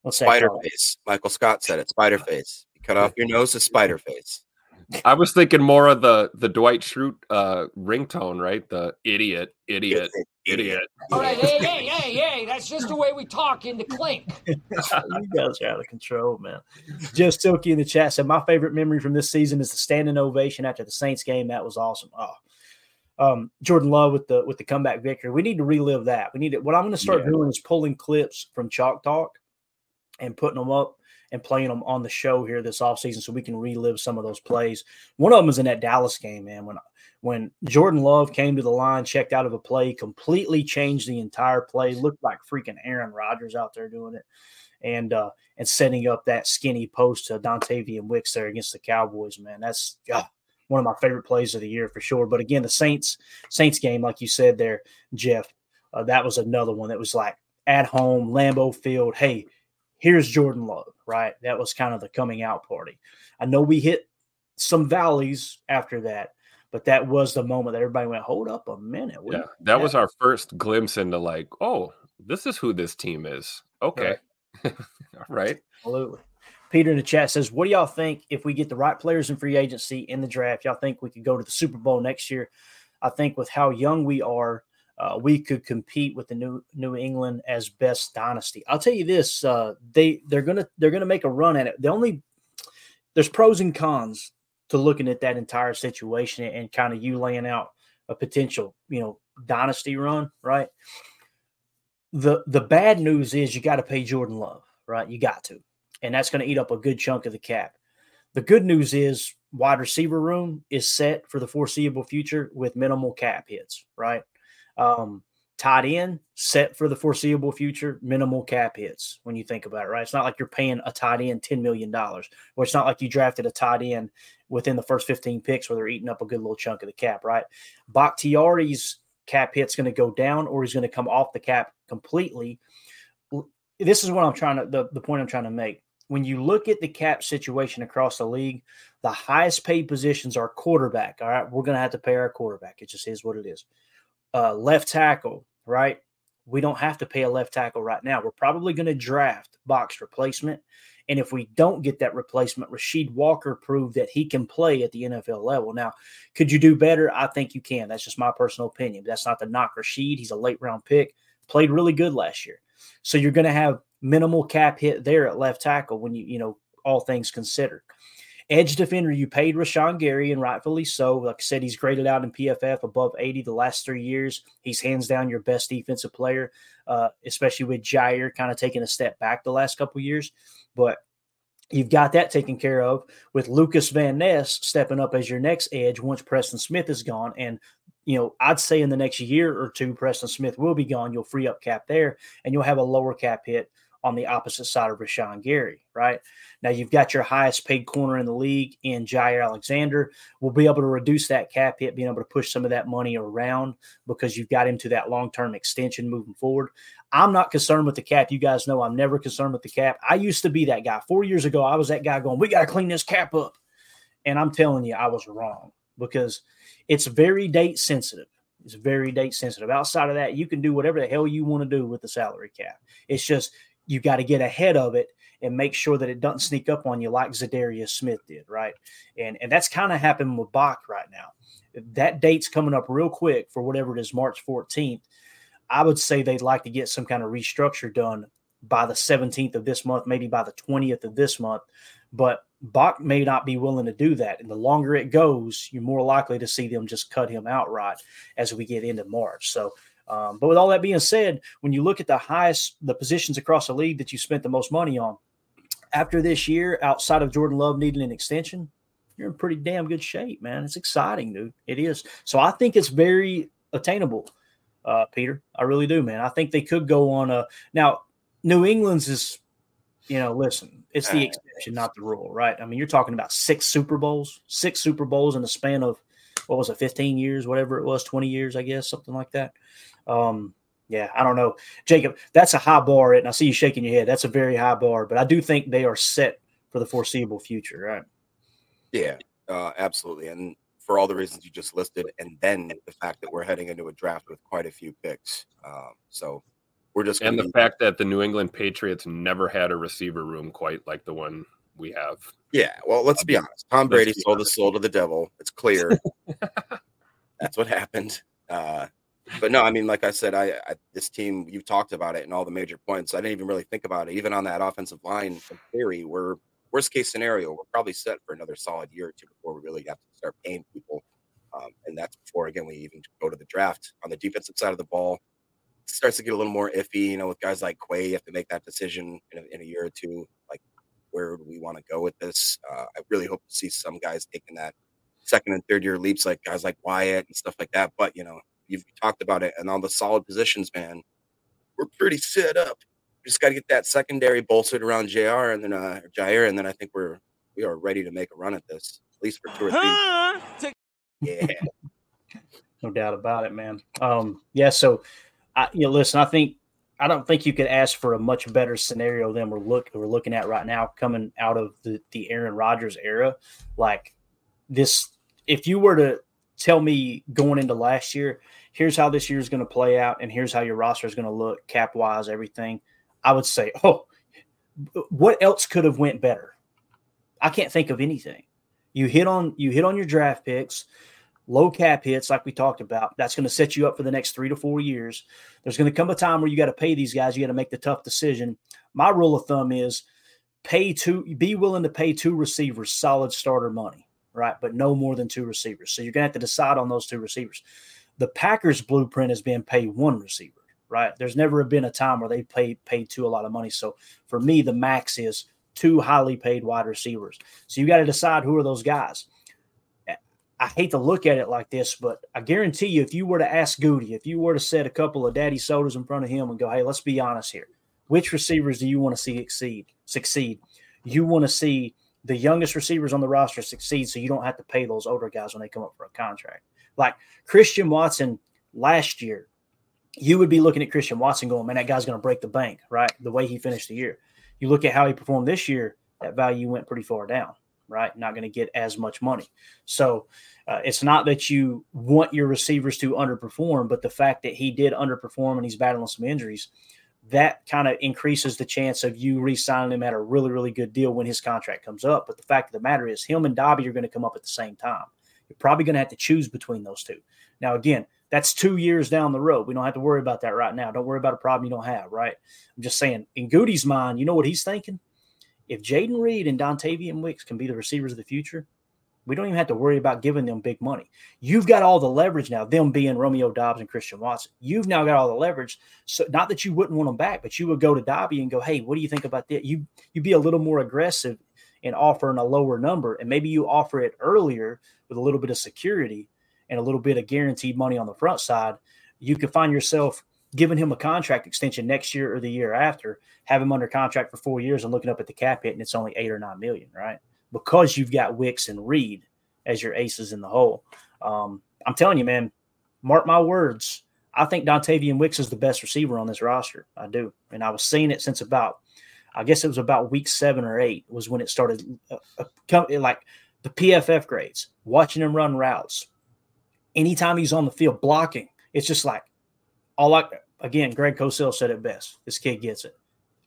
[SPEAKER 1] What's
[SPEAKER 3] spider
[SPEAKER 1] called?
[SPEAKER 3] face. Michael Scott said it. Spider face. You cut off your nose to spider face.
[SPEAKER 2] I was thinking more of the the Dwight Schrute uh, ringtone, right? The idiot, idiot, idiot.
[SPEAKER 10] All right, hey, hey, hey, hey! That's just the way we talk in the clink.
[SPEAKER 1] you guys are out of control, man. Just Tilkey in the chat said my favorite memory from this season is the standing ovation after the Saints game. That was awesome. Oh, um, Jordan Love with the with the comeback victory. We need to relive that. We need to. What I'm going to start yeah. doing is pulling clips from Chalk Talk and putting them up and playing them on the show here this offseason so we can relive some of those plays. One of them was in that Dallas game, man, when when Jordan Love came to the line, checked out of a play, completely changed the entire play, looked like freaking Aaron Rodgers out there doing it. And uh and setting up that skinny post to Dontayvion Wicks there against the Cowboys, man. That's yeah, one of my favorite plays of the year for sure. But again, the Saints Saints game, like you said there, Jeff, uh, that was another one that was like at home, Lambeau Field. Hey, here's Jordan Love, right? That was kind of the coming out party. I know we hit some valleys after that, but that was the moment that everybody went, hold up a minute.
[SPEAKER 2] yeah, that was our first glimpse into like, oh, this is who this team is. Okay. Right. right.
[SPEAKER 1] Absolutely. Peter in the chat says, What do y'all think if we get the right players in free agency in the draft? Y'all think we could go to the Super Bowl next year? I think with how young we are, uh, we could compete with the New New England as best dynasty. I'll tell you this: uh, they they're gonna they're gonna make a run at it. The only there's pros and cons to looking at that entire situation and kind of you laying out a potential you know dynasty run, right? The the bad news is you got to pay Jordan Love, right? You got to, and that's going to eat up a good chunk of the cap. The good news is wide receiver room is set for the foreseeable future with minimal cap hits, right? Um, end set for the foreseeable future, minimal cap hits when you think about it, right? It's not like you're paying a tight end $10 million, or it's not like you drafted a tight end within the first 15 picks where they're eating up a good little chunk of the cap, right? Bakhtiari's cap hit's going to go down or he's going to come off the cap completely. This is what I'm trying to, the, the point I'm trying to make. When you look at the cap situation across the league, the highest paid positions are quarterback. All right. We're going to have to pay our quarterback. It just is what it is uh, left tackle, right? We don't have to pay a left tackle right now. We're probably going to draft Bach's replacement. And if we don't get that replacement, Rasheed Walker proved that he can play at the NFL level. Now, could you do better? I think you can. That's just my personal opinion. That's not the knock Rasheed. He's a late round pick, played really good last year. So you're going to have minimal cap hit there at left tackle when you, you know, all things considered. Edge defender, you paid Rashan Gary, and rightfully so. Like I said, he's graded out in PFF above 80 the last three years. He's hands down your best defensive player, uh, especially with Jaire kind of taking a step back the last couple years. But you've got that taken care of with Lucas Van Ness stepping up as your next edge once Preston Smith is gone. And you know, I'd say in the next year or two, Preston Smith will be gone. You'll free up cap there, and you'll have a lower cap hit on the opposite side of Rashan Gary, right? Now you've got your highest paid corner in the league in Jaire Alexander. We'll be able to reduce that cap hit, being able to push some of that money around because you've got him to that long term extension moving forward. I'm not concerned with the cap. You guys know I'm never concerned with the cap. I used to be that guy. Four years ago, I was that guy going, we got to clean this cap up. And I'm telling you, I was wrong because it's very date sensitive. It's very date sensitive. Outside of that, you can do whatever the hell you want to do with the salary cap. It's just you got to get ahead of it and make sure that it doesn't sneak up on you like Za'Darius Smith did, right? And and that's kind of happening with Bach right now. That date's coming up real quick for whatever it is, March 14th. I would say they'd like to get some kind of restructure done by the 17th of this month, maybe by the 20th of this month. But Bach may not be willing to do that. And the longer it goes, you're more likely to see them just cut him outright as we get into March. So um, but with all that being said, when you look at the highest, the positions across the league that you spent the most money on, after this year, outside of Jordan Love needing an extension, you're in pretty damn good shape, man. It's exciting, dude. It is. So I think it's very attainable, uh, Peter. I really do, man. I think they could go on a now. New England's is you know, listen, it's the exception, not the rule, right? I mean, you're talking about six Super Bowls, six Super Bowls in the span of what was it, 15 years, whatever it was, 20 years, I guess, something like that. Um, yeah, I don't know, Jacob. That's a high bar, and I see you shaking your head. That's a very high bar, but I do think they are set for the foreseeable future, right?
[SPEAKER 3] Yeah, uh, absolutely, and for all the reasons you just listed, and then the fact that we're heading into a draft with quite a few picks. Um, so we're just
[SPEAKER 2] and the
[SPEAKER 3] be,
[SPEAKER 2] fact that the New England Patriots never had a receiver room quite like the one we have.
[SPEAKER 3] Yeah, well, let's be honest. Tom Brady sold his soul to the devil. It's clear. That's what happened. Uh, but no, I mean, like I said, I, I, this team you've talked about it and all the major points. I didn't even really think about it. Even on that offensive line, in theory, we're worst case scenario, we're probably set for another solid year or two before we really have to start paying people. Um, and that's before again we even go to the draft. On the defensive side of the ball, it starts to get a little more iffy. You know, with guys like Quay, you have to make that decision in a, in a year or two. Like, where do we want to go with this? Uh, I really hope to see some guys taking that second and third year leaps, like guys like Wyatt and stuff like that. But you know, you've talked about it, and all the solid positions, man, we're pretty set up. We just got to get that secondary bolstered around Jr. and then uh, Jaire, and then I think we're we are ready to make a run at this, at least for two or three. yeah,
[SPEAKER 1] no doubt about it, man. Um, yeah, so I, you know, listen, I think I don't think you could ask for a much better scenario than we're look we're looking at right now, coming out of the the Aaron Rodgers era. Like this, if you were to tell me going into last year, here's how this year is going to play out, and here's how your roster is going to look, cap wise, everything. I would say, oh, what else could have went better? I can't think of anything. You hit on you hit on your draft picks, low cap hits like we talked about. That's going to set you up for the next three to four years. There's going to come a time where you got to pay these guys. You got to make the tough decision. My rule of thumb is pay two. Be willing to pay two receivers solid starter money, right? But no more than two receivers. So you're going to have to decide on those two receivers. The Packers' blueprint has been pay one receiver right? There's never been a time where they paid paid two a lot of money. So for me, the max is two highly paid wide receivers. So you got to decide who are those guys. I hate to look at it like this, but I guarantee you, if you were to ask Goody, if you were to set a couple of daddy sodas in front of him and go, "Hey, let's be honest here. Which receivers do you want to see succeed? Succeed? You want to see the youngest receivers on the roster succeed, so you don't have to pay those older guys when they come up for a contract. Like Christian Watson last year, you would be looking at Christian Watson going, man, that guy's going to break the bank, right? The way he finished the year. You look at how he performed this year, that value went pretty far down, right? Not going to get as much money. So uh, it's not that you want your receivers to underperform, but the fact that he did underperform and he's battling some injuries, that kind of increases the chance of you re-signing him at a really, really good deal when his contract comes up. But the fact of the matter is, him and Dobby are going to come up at the same time. You're probably going to have to choose between those two. Now, again, that's two years down the road. We don't have to worry about that right now. Don't worry about a problem you don't have, right? I'm just saying, in Goody's mind, you know what he's thinking? If Jayden Reed and Dontayvion Wicks can be the receivers of the future, we don't even have to worry about giving them big money. You've got all the leverage now, them being Romeo Doubs and Christian Watson. You've now got all the leverage. So not that you wouldn't want them back, but you would go to Dobby and go, hey, what do you think about that? You you'd be a little more aggressive in offering a lower number. And maybe you offer it earlier with a little bit of security and a little bit of guaranteed money on the front side, you could find yourself giving him a contract extension next year or the year after, have him under contract for four years and looking up at the cap hit and it's only eight or nine million, right? Because you've got Wicks and Reed as your aces in the hole. Um, I'm telling you, man, mark my words. I think Dontayvion Wicks is the best receiver on this roster. I do. And I was seeing it since about, I guess it was about week seven or eight was when it started, uh, uh, like the PFF grades, watching him run routes, anytime he's on the field blocking, it's just like all like again, Greg Cosell said it best. This kid gets it.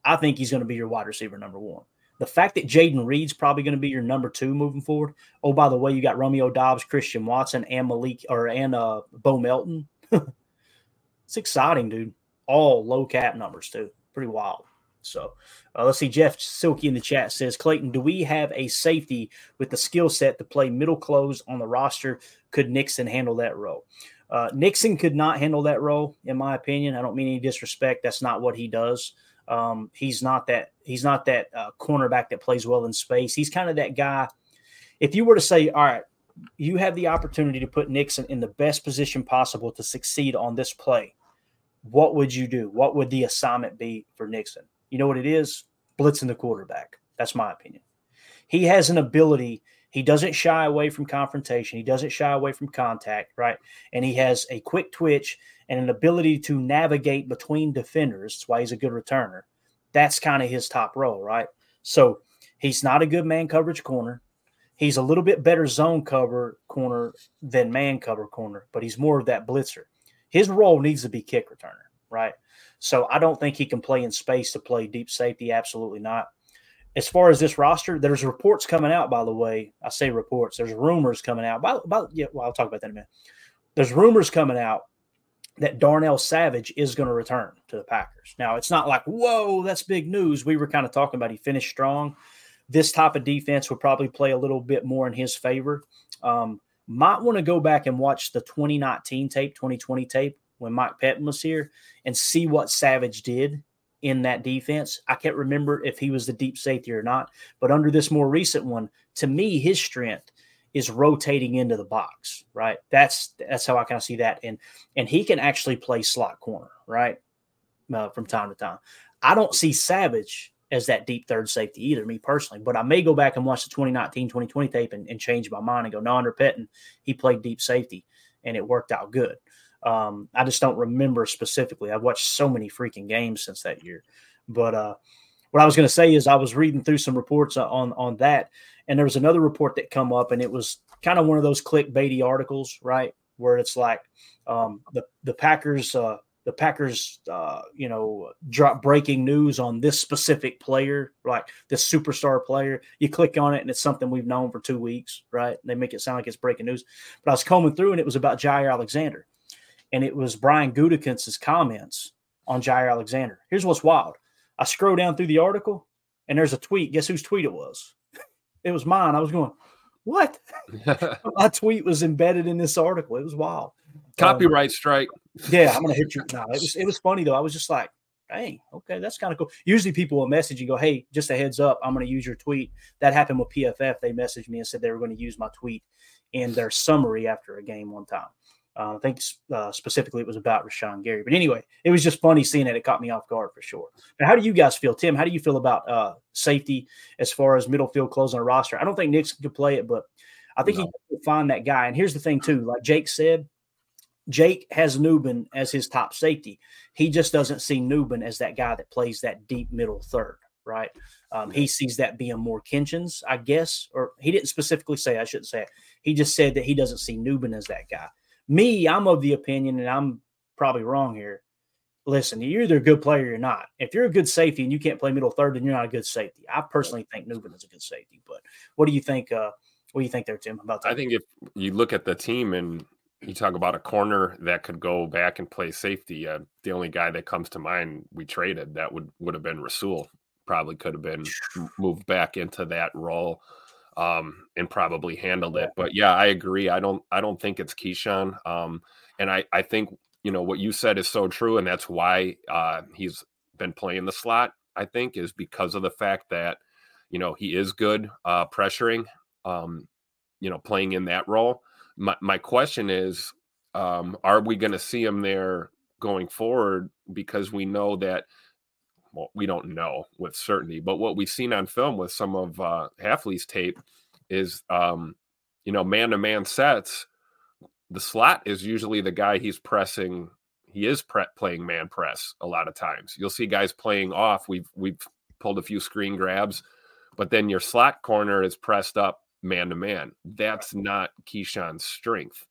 [SPEAKER 1] I think he's going to be your wide receiver number one. The fact that Jayden Reed's probably going to be your number two moving forward. Oh, by the way, you got Romeo Doubs, Christian Watson, and Malik or and uh Bo Melton. it's exciting, dude. All low cap numbers too. Pretty wild. So uh, let's see. Jeff Silky in the chat says, Clayton, do we have a safety with the skill set to play middle close on the roster? Could Nixon handle that role? Uh, Nixon could not handle that role, in my opinion. I don't mean any disrespect. That's not what he does. Um, he's not that. He's not that uh, cornerback that plays well in space. He's kind of that guy. If you were to say, all right, you have the opportunity to put Nixon in the best position possible to succeed on this play, what would you do? What would the assignment be for Nixon? You know what it is? blitzing the quarterback. That's my opinion. He has an ability. He doesn't shy away from confrontation. He doesn't shy away from contact, right? And he has a quick twitch and an ability to navigate between defenders. That's why he's a good returner. That's kind of his top role, right? So he's not a good man coverage corner. He's a little bit better zone cover corner than man cover corner, but he's more of that blitzer. His role needs to be kick returner, right? So I don't think he can play in space to play deep safety. Absolutely not. As far as this roster, there's reports coming out. By the way, I say reports. There's rumors coming out. About, about yeah, well, I'll talk about that in a minute. There's rumors coming out that Darnell Savage is going to return to the Packers. Now, it's not like, whoa, that's big news. We were kind of talking about he finished strong. This type of defense would probably play a little bit more in his favor. Um, might want to go back and watch the 2019 tape, 2020 tape when Mike Pettine was here and see what Savage did in that defense. I can't remember if he was the deep safety or not, but under this more recent one, to me, his strength is rotating into the box, right? That's that's how I kind of see that, and and he can actually play slot corner, right, uh, from time to time. I don't see Savage as that deep third safety either, me personally, but I may go back and watch the 2019 2020 tape and, and change my mind and go, no, under Pettine, he played deep safety and it worked out good. Um, I just don't remember specifically. I've watched so many freaking games since that year. But uh, what I was going to say is I was reading through some reports on on that, and there was another report that come up, and it was kind of one of those clickbaity articles, right, where it's like um, the the Packers. Uh, the Packers, uh, you know, drop breaking news on this specific player, like this superstar player. You click on it, and it's something we've known for two weeks, right? They make it sound like it's breaking news. But I was combing through, and it was about Jaire Alexander, and it was Brian Gutekunst's comments on Jaire Alexander. Here's what's wild: I scroll down through the article, and there's a tweet. Guess whose tweet it was? It was mine. I was going, "What?" My tweet was embedded in this article. It was wild.
[SPEAKER 2] Copyright um, strike.
[SPEAKER 1] Yeah, I'm gonna hit you. No, it was it was funny though. I was just like, "Dang, okay, that's kind of cool." Usually, people will message you, go, "Hey, just a heads up, I'm gonna use your tweet." That happened with PFF. They messaged me and said they were going to use my tweet in their summary after a game one time. Uh, I think uh, specifically it was about Rashan Gary. But anyway, it was just funny seeing it. It caught me off guard for sure. Now, how do you guys feel, Tim? How do you feel about uh, safety as far as middle field closing a roster? I don't think Nick's could play it, but I think no. he can find that guy. And here's the thing, too. Like Jake said, Jake has Nubin as his top safety. He just doesn't see Nubin as that guy that plays that deep middle third, right? Um, he sees that being more Kinchens, I guess, or he didn't specifically say, I shouldn't say it. He just said that he doesn't see Nubin as that guy. Me, I'm of the opinion, and I'm probably wrong here. Listen, you're either a good player or you're not. If you're a good safety and you can't play middle third, then you're not a good safety. I personally think Nubin is a good safety. But what do you think? Uh, what do you think there, Tim, about that?
[SPEAKER 2] I think if you look at the team and you talk about a corner that could go back and play safety, uh, the only guy that comes to mind we traded that would would have been Rasul. Probably could have been moved back into that role um, and probably handled it. But yeah, I agree. I don't I don't think it's Keisean. Um, and I I think you know what you said is so true, and that's why uh, he's been playing the slot. I think is because of the fact that you know he is good uh, pressuring, um, you know, playing in that role. My my question is, um, are we going to see him there going forward? Because we know that well, we don't know with certainty, but what we've seen on film with some of uh, Hafley's tape is, um, you know, man to man sets. The slot is usually the guy he's pressing. He is pre- playing man press a lot of times. You'll see guys playing off. We've we've pulled a few screen grabs, but then your slot corner is pressed up man to man. That's not Keisean's strength.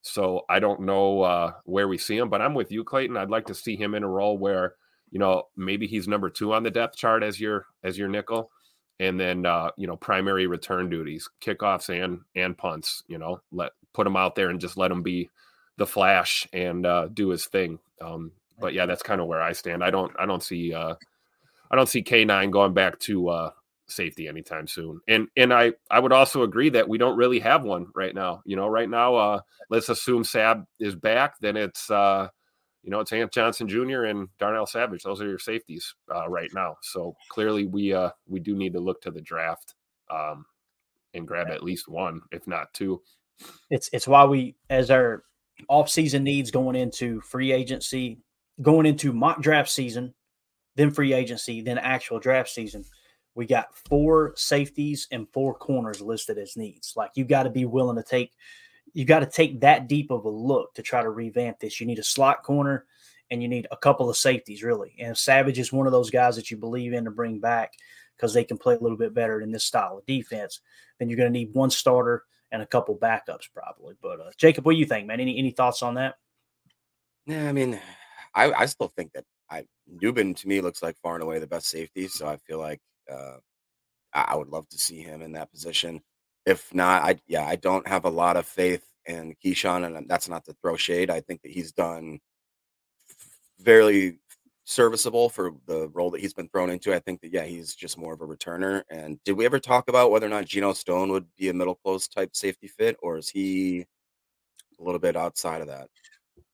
[SPEAKER 2] So I don't know uh, where we see him, but I'm with you, Clayton. I'd like to see him in a role where you know maybe he's number two on the depth chart as your as your nickel. And then uh, you know primary return duties kickoffs and and punts you know let put him out there and just let him be the flash and uh, do his thing. Um, but yeah that's kind of where i stand. I don't i don't see uh, i don't see k9 going back to uh, safety anytime soon. And and i i would also agree that we don't really have one right now. You know right now uh let's assume sab is back then it's uh you know, it's Ant Johnson Jr. and Darnell Savage. Those are your safeties uh, right now. So clearly, we uh, we do need to look to the draft um, and grab at least one, if not two.
[SPEAKER 1] It's it's why we, as our off season needs going into free agency, going into mock draft season, then free agency, then actual draft season, we got four safeties and four corners listed as needs. Like you got to be willing to take, you got to take that deep of a look to try to revamp this. You need a slot corner and you need a couple of safeties, really. And Savage is one of those guys that you believe in to bring back because they can play a little bit better in this style of defense. Then you're going to need one starter and a couple backups, probably. But uh, Jacob, what do you think, man? Any any thoughts on that?
[SPEAKER 3] Yeah, I mean, I, I still think that I Nubin to me looks like far and away the best safety. So I feel like uh, I would love to see him in that position. If not, I yeah, I don't have a lot of faith in Keisean, and um, that's not to throw shade. I think that he's done very serviceable for the role that he's been thrown into. I think that yeah, he's just more of a returner. And did we ever talk about whether or not Geno Stone would be a middle close type safety fit, or is he a little bit outside of that?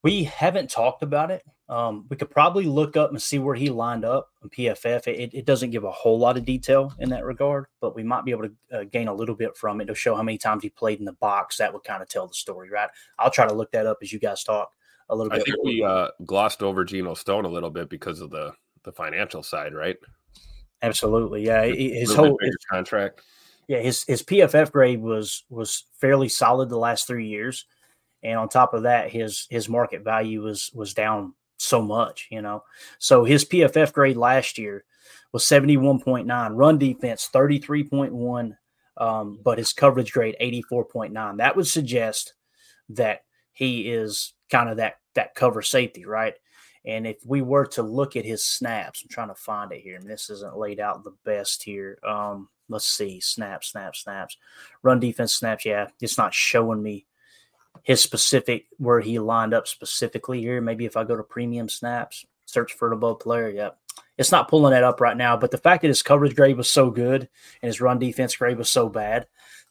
[SPEAKER 1] We haven't talked about it. Um, we could probably look up and see where he lined up in PFF. It, it, doesn't give a whole lot of detail in that regard, but we might be able to uh, gain a little bit from it to show how many times he played in the box. That would kind of tell the story, right? I'll try to look that up as you guys talk a little bit.
[SPEAKER 2] I think we uh, glossed over Geno Stone a little bit because of the the financial side, right?
[SPEAKER 1] Absolutely, yeah. His whole his,
[SPEAKER 2] contract.
[SPEAKER 1] Yeah, his his PFF grade was was fairly solid the last three years, and on top of that, his his market value was was down so much, you know. So his PFF grade last year was seventy one point nine, run defense thirty three point one, um, but his coverage grade eighty four point nine. That would suggest that he is kind of that that cover safety, right? And if we were to look at his snaps, I'm trying to find it here, and this isn't laid out the best here. Um, let's see, snaps, snaps, snaps, run defense snaps. Yeah, it's not showing me his specific where he lined up specifically here. Maybe if I go to premium snaps, search for the above player. Yeah, it's not pulling that up right now. But the fact that his coverage grade was so good and his run defense grade was so bad,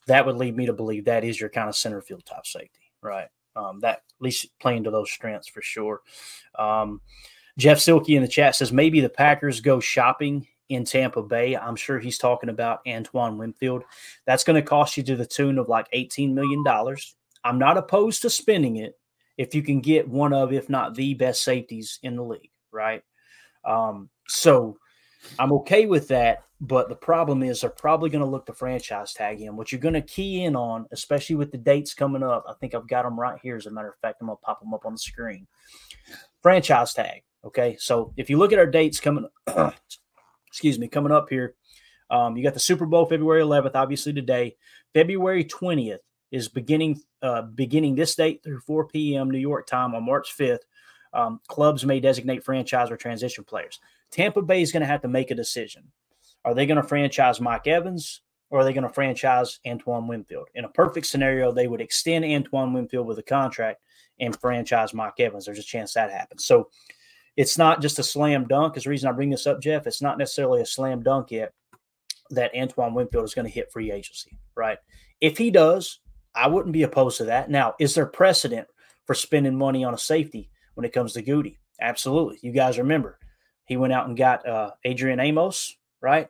[SPEAKER 1] that would lead me to believe that is your kind of center field top safety, right? um, that at least playing to those strengths for sure. Um, Jeff Silky in the chat says maybe the Packers go shopping in Tampa Bay. I'm sure he's talking about Antoine Winfield. That's going to cost you to the tune of like $18 million. I'm not opposed to spending it if you can get one of, if not the best safeties in the league, right? Um, so I'm okay with that. But the problem is they're probably going to look to franchise tag him. What you're going to key in on, especially with the dates coming up, I think I've got them right here. As a matter of fact, I'm going to pop them up on the screen. Franchise tag. Okay. So if you look at our dates coming, excuse me, coming up here, um, you got the Super Bowl February 11th, obviously today. February 20th is beginning uh, beginning this date through 4 p.m. New York time on March 5th. Um, clubs may designate franchise or transition players. Tampa Bay is going to have to make a decision. Are they going to franchise Mike Evans or are they going to franchise Antoine Winfield? In a perfect scenario, they would extend Antoine Winfield with a contract and franchise Mike Evans. There's a chance that happens. So it's not just a slam dunk. Is the reason I bring this up, Jeff. It's not necessarily a slam dunk yet that Antoine Winfield is going to hit free agency, right? If he does, I wouldn't be opposed to that. Now, is there precedent for spending money on a safety when it comes to Goody? Absolutely. You guys remember he went out and got uh, Adrian Amos right?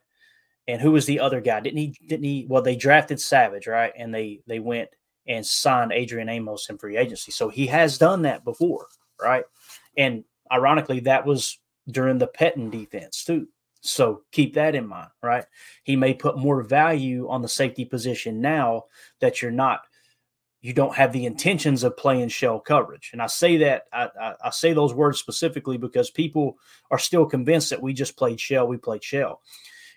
[SPEAKER 1] And who was the other guy? Didn't he? Didn't he? Well, they drafted Savage, right? And they they went and signed Adrian Amos in free agency. So he has done that before, right? And ironically, that was during the Pettine defense too. So keep that in mind, right? He may put more value on the safety position now that you're not you don't have the intentions of playing shell coverage. And I say that I, I, I, say those words specifically because people are still convinced that we just played shell. We played shell,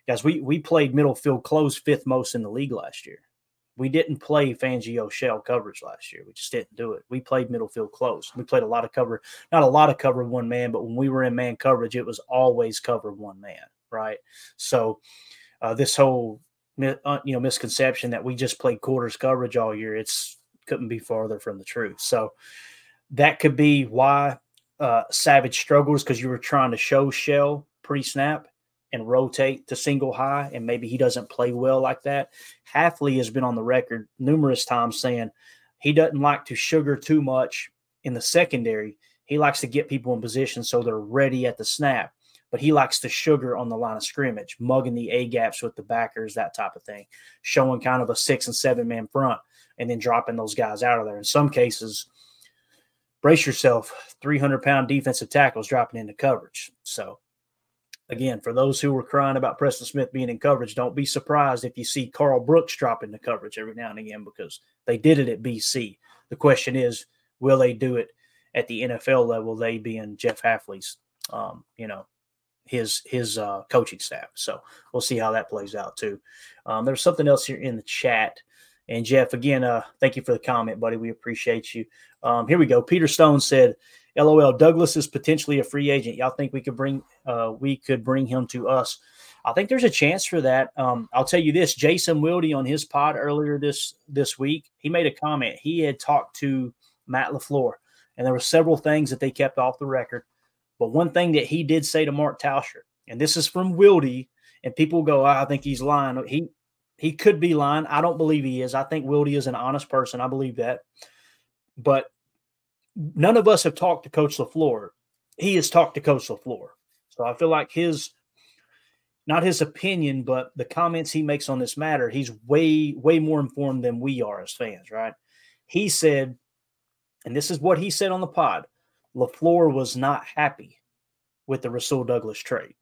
[SPEAKER 1] guys. We we played middle field close fifth most in the league last year. We didn't play Fangio shell coverage last year. We just didn't do it. We played middle field close. We played a lot of cover, not a lot of cover one man, but when we were in man coverage, it was always cover one man, right? So uh, this whole uh, you know misconception that we just played quarters coverage all year, it's couldn't be farther from the truth. So that could be why uh, Savage struggles because you were trying to show Shell pre snap and rotate to single high, and maybe he doesn't play well like that. Hafley has been on the record numerous times saying he doesn't like to sugar too much in the secondary. He likes to get people in position so they're ready at the snap, but he likes to sugar on the line of scrimmage, mugging the A gaps with the backers, that type of thing, showing kind of a six and seven man front and then dropping those guys out of there. In some cases, brace yourself, 300 pound defensive tackles dropping into coverage. So again, for those who were crying about Preston Smith being in coverage, don't be surprised if you see Carl Brooks drop into coverage every now and again because they did it at BC. The question is, will they do it at the NFL level? They being Jeff Hafley's, um, you know, his his uh, coaching staff. So we'll see how that plays out too. Um, there's something else here in the chat. And Jeff, again, uh, thank you for the comment, buddy. We appreciate you. Um, here we go. Peter Stone said, "LOL, Douglas is potentially a free agent. Y'all think we could bring uh, we could bring him to us?" I think there's a chance for that. Um, I'll tell you this: Jason Wilde on his pod earlier this this week, he made a comment. He had talked to Matt LaFleur, and there were several things that they kept off the record. But one thing that he did say to Mark Tauscher, and this is from Wilde, and people go, oh, "I think he's lying." He he could be lying. I don't believe he is. I think Wildy is an honest person. I believe that. But none of us have talked to Coach LaFleur. He has talked to Coach LaFleur. So I feel like his not his opinion, but the comments he makes on this matter, he's way, way more informed than we are as fans, right? He said, and this is what he said on the pod LaFleur was not happy with the Rasul Douglas trade.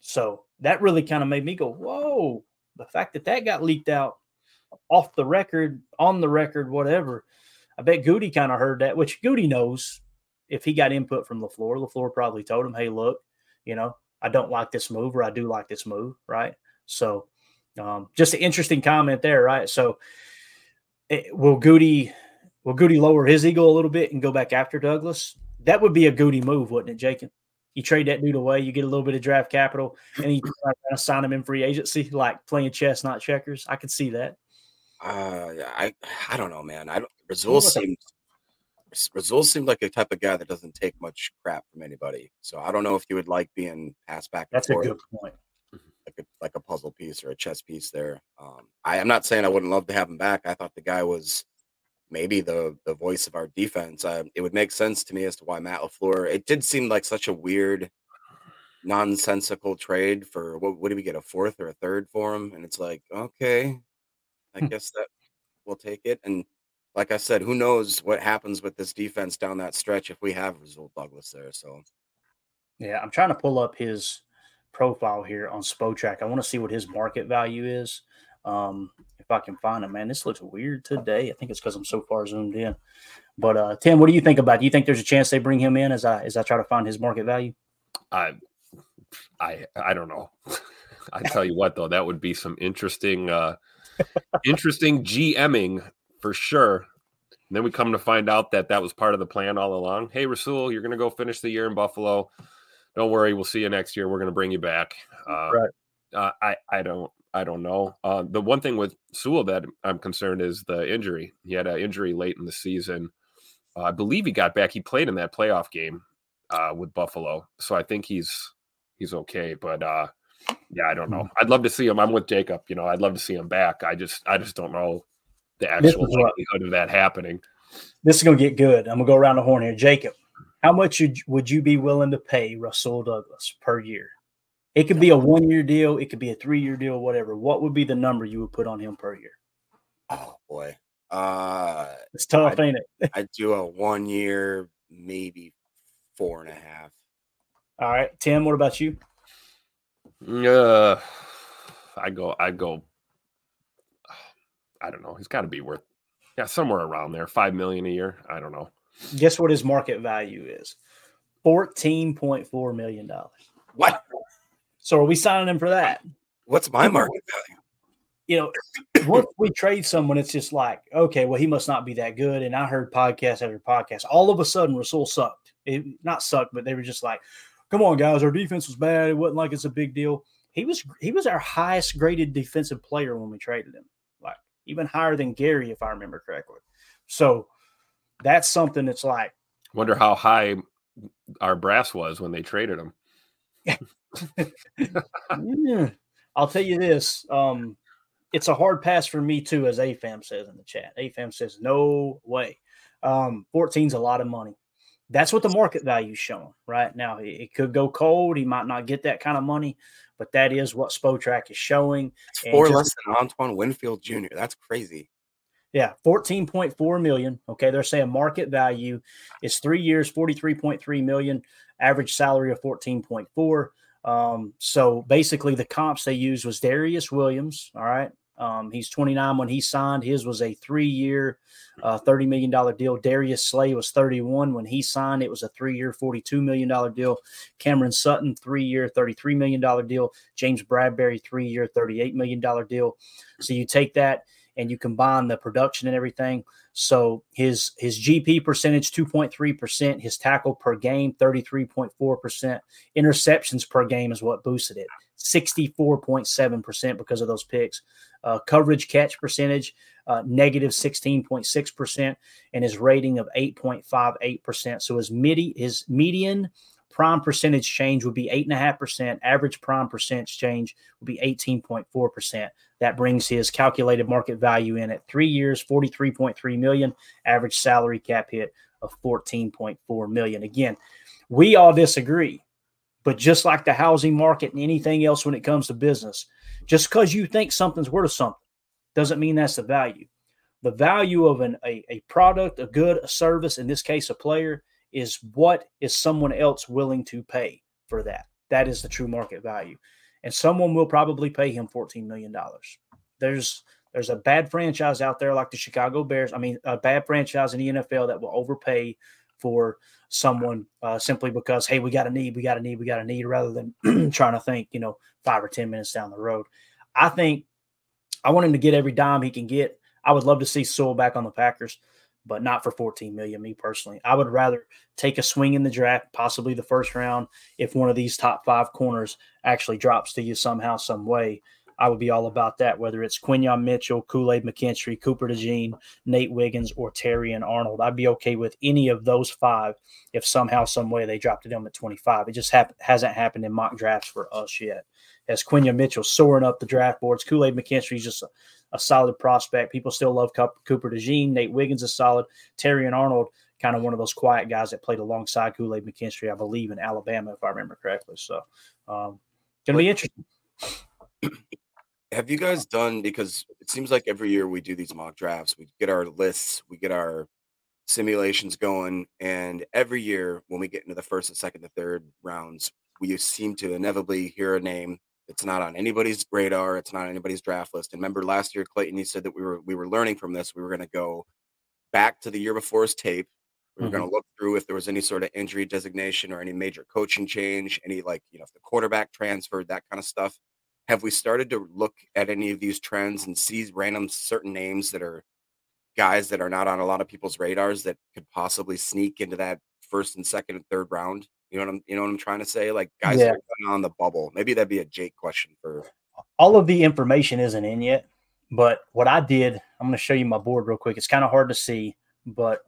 [SPEAKER 1] So that really kind of made me go, whoa, the fact that that got leaked out off the record, on the record, whatever. I bet Goody kind of heard that, which Goody knows if he got input from LaFleur. LaFleur probably told him, hey, look, you know, I don't like this move or I do like this move, right? So um, just an interesting comment there, right? So it, will Goody will Goody lower his ego a little bit and go back after Douglas? That would be a Goody move, wouldn't it, Jacob? You trade that dude away, you get a little bit of draft capital, and you kind of sign him in free agency, like playing chess, not checkers. I could see that.
[SPEAKER 3] Uh, I I don't know, man. I don't. Rasul seems Rasul seemed like a type of guy that doesn't take much crap from anybody. So I don't know if you would like being passed back.
[SPEAKER 1] That's a good point.
[SPEAKER 3] Like a like a puzzle piece or a chess piece there. Um, I am not saying I wouldn't love to have him back. I thought the guy was maybe the the voice of our defense. Uh, it would make sense to me as to why Matt LaFleur. It did seem like such a weird, nonsensical trade for what? What did we get a fourth or a third for him? And it's like, okay, I hmm. guess that we'll take it. And like I said, who knows what happens with this defense down that stretch if we have Rasul Douglas there. So,
[SPEAKER 1] yeah, I'm trying to pull up his profile here on Spotrac. I want to see what his market value is. Um, if I can find it, man, this looks weird today. I think it's because I'm so far zoomed in. But uh, Tim, what do you think about? It? Do you think there's a chance they bring him in as I as I try to find his market value?
[SPEAKER 2] I, I, I don't know. I tell you what, though, that would be some interesting, uh, interesting GMing for sure. And then we come to find out that that was part of the plan all along. Hey, Rasul, you're going to go finish the year in Buffalo. Don't worry, we'll see you next year. We're going to bring you back. Uh, right. Uh, I I don't I don't know. Uh, the one thing with Sewell that I'm concerned is the injury. He had an injury late in the season. Uh, I believe he got back. He played in that playoff game uh, with Buffalo, so I think he's he's okay. But uh, yeah, I don't know. Hmm. I'd love to see him. I'm with Jacob. You know, I'd love to see him back. I just I just don't know the actual likelihood of that happening.
[SPEAKER 1] This is going to get good. I'm going to go around the horn here. Jacob, how much would you be willing to pay Rasul Douglas per year? It could be a one year deal, it could be a three year deal, whatever. What would be the number you would put on him per year?
[SPEAKER 3] Oh boy. Uh
[SPEAKER 1] it's tough, I'd, ain't it?
[SPEAKER 3] I'd do a one year, maybe four and a half.
[SPEAKER 1] All right. Tim, what about you?
[SPEAKER 2] Uh I go I go I don't know. He's got to be worth, yeah, somewhere around there, five million a year. I don't know.
[SPEAKER 1] Guess what his market value is? Fourteen point four million dollars.
[SPEAKER 3] What?
[SPEAKER 1] So are we signing him for that?
[SPEAKER 3] What's my market value?
[SPEAKER 1] You know, once we trade someone, it's just like, okay, well, he must not be that good. And I heard podcast after podcast. All of a sudden, Rasul sucked. It, not sucked, but they were just like, come on, guys, our defense was bad. It wasn't like it's a big deal. He was he was our highest graded defensive player when we traded him like even higher than Gary, if I remember correctly. So that's something that's like.
[SPEAKER 2] Wonder how high our brass was when they traded him.
[SPEAKER 1] yeah. I'll tell you this. Um, it's a hard pass for me too, as AFAM says in the chat. AFAM says, no way. Um, 14's a lot of money. That's what the market value is showing right now. It, could go cold. He might not get that kind of money, but that is what Spotrac is showing.
[SPEAKER 3] It's four just, less than Antoine Winfield Jr. That's crazy.
[SPEAKER 1] Yeah, 14.4 million. Okay, they're saying market value is three years, 43.3 million, average salary of 14.4. Um, so basically, the comps they used was Darious Williams. All right. Um, he's 29 when he signed. His was a three year, uh, $30 million deal. Darius Slay was 31 when he signed. It was a three year, $42 million deal. Cameron Sutton, three year, $33 million deal. James Bradberry, three year, $38 million deal. So you take that and you combine the production and everything. So his his GP percentage 2.3%, his tackle per game 33.4%, interceptions per game is what boosted it. 64.7% because of those picks. Uh, coverage catch percentage uh, negative 16.6% and his rating of 8.58%. So his midi his median prime percentage change would be 8.5%. Average prime percentage change would be 18.4%. That brings his calculated market value in at three years, 43.3 million, average salary cap hit of 14.4 million. Again, we all disagree, but just like the housing market and anything else when it comes to business, just because you think something's worth something doesn't mean that's the value. The value of an, a, a product, a good, a service, in this case, a player, is what is someone else willing to pay for that. That is the true market value. And someone will probably pay him $14 million. There's there's a bad franchise out there like the Chicago Bears. I mean, a bad franchise in the NFL that will overpay for someone uh, simply because, hey, we got a need, we got a need, we got a need, rather than trying to think, you know, five or 10 minutes down the road. I think I want him to get every dime he can get. I would love to see Sewell back on the Packers but not for 14 million. Me personally, I would rather take a swing in the draft, possibly the first round, if one of these top five corners actually drops to you somehow, some way. I would be all about that, whether it's Quinyon Mitchell, Kool Aid McKinstry, Cooper DeJean, Nate Wiggins, or Terrion Arnold. I'd be okay with any of those five if somehow, some way they dropped to them at 25. It just hasn't happened in mock drafts for us yet. As Quinyon Mitchell soaring up the draft boards, Kool Aid McKinstry is just a, a solid prospect. People still love Cooper DeJean. Nate Wiggins is solid. Terrion Arnold, kind of one of those quiet guys that played alongside Kool Aid McKinstry, I believe, in Alabama, if I remember correctly. So, um, going to be interesting.
[SPEAKER 3] Have you guys done because it seems like every year we do these mock drafts, we get our lists, we get our simulations going, and every year when we get into the first and second and third rounds, we seem to inevitably hear a name it's not on anybody's radar. It's not on anybody's draft list. And remember last year, Clayton, you said that we were we were learning from this. We were going to go back to the year before's tape. We were mm-hmm. going to look through if there was any sort of injury designation or any major coaching change, any like you know if the quarterback transferred, that kind of stuff. Have we started to look at any of these trends and see random certain names that are guys that are not on a lot of people's radars that could possibly sneak into that first and second and third round? You know what I'm you know what I'm trying to say? Like guys yeah. on the bubble. Maybe that'd be a Jake question for
[SPEAKER 1] all of the information isn't in yet. But what I did, I'm going to show you my board real quick. It's kind of hard to see, but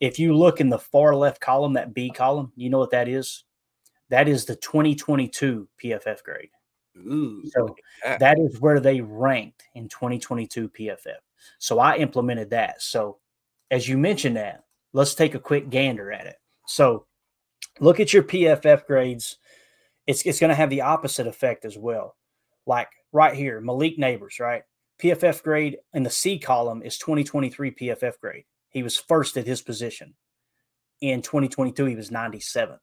[SPEAKER 1] if you look in the far left column, that B column, you know what that is? That is the 2022 PFF grade.
[SPEAKER 3] Ooh,
[SPEAKER 1] so that. that is where they ranked in 2022 PFF. So I implemented that. So as you mentioned that, let's take a quick gander at it. So look at your PFF grades. It's, it's going to have the opposite effect as well. Like right here, Malik Nabers, right? PFF grade in the C column is 2023 PFF grade. He was first at his position. In 2022, he was 97th.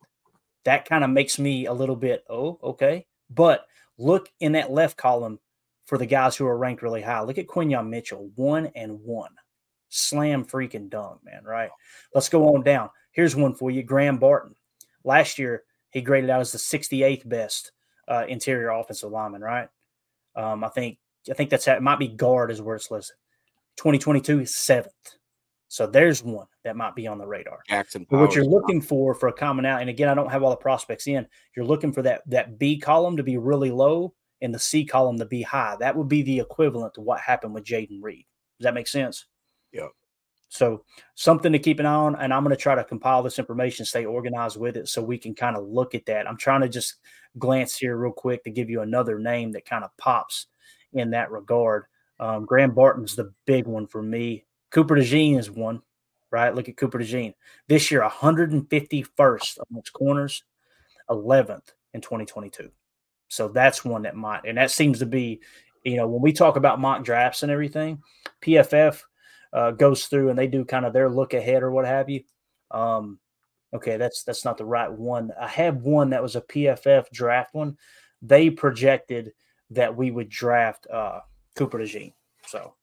[SPEAKER 1] That kind of makes me a little bit, oh, okay. But look in that left column for the guys who are ranked really high. Look at Quinyon Mitchell, one and one. Slam freaking dunk, man, right? Let's go on down. Here's one for you Graham Barton. Last year, he graded out as the 68th best uh, interior offensive lineman, right? Um, I think I think that's it might be guard is where it's listed. 2022 seventh. So there's one that might be on the radar.
[SPEAKER 3] Jackson.
[SPEAKER 1] But what you're looking for for a common out, and again, I don't have all the prospects in. You're looking for that that B column to be really low and the C column to be high. That would be the equivalent to what happened with Jayden Reed. Does that make sense?
[SPEAKER 3] Yeah.
[SPEAKER 1] So something to keep an eye on, and I'm going to try to compile this information, stay organized with it, so we can kind of look at that. I'm trying to just glance here real quick to give you another name that kind of pops in that regard. Um, Graham Barton's the big one for me. Cooper DeJean is one, right? Look at Cooper DeJean this year, 151st amongst corners, 11th in 2022. So that's one that might, and that seems to be, you know, when we talk about mock drafts and everything, PFF uh, goes through and they do kind of their look ahead or what have you. Um, Okay, that's that's not the right one. I have one that was a PFF draft one. They projected that we would draft uh, Cooper DeJean. So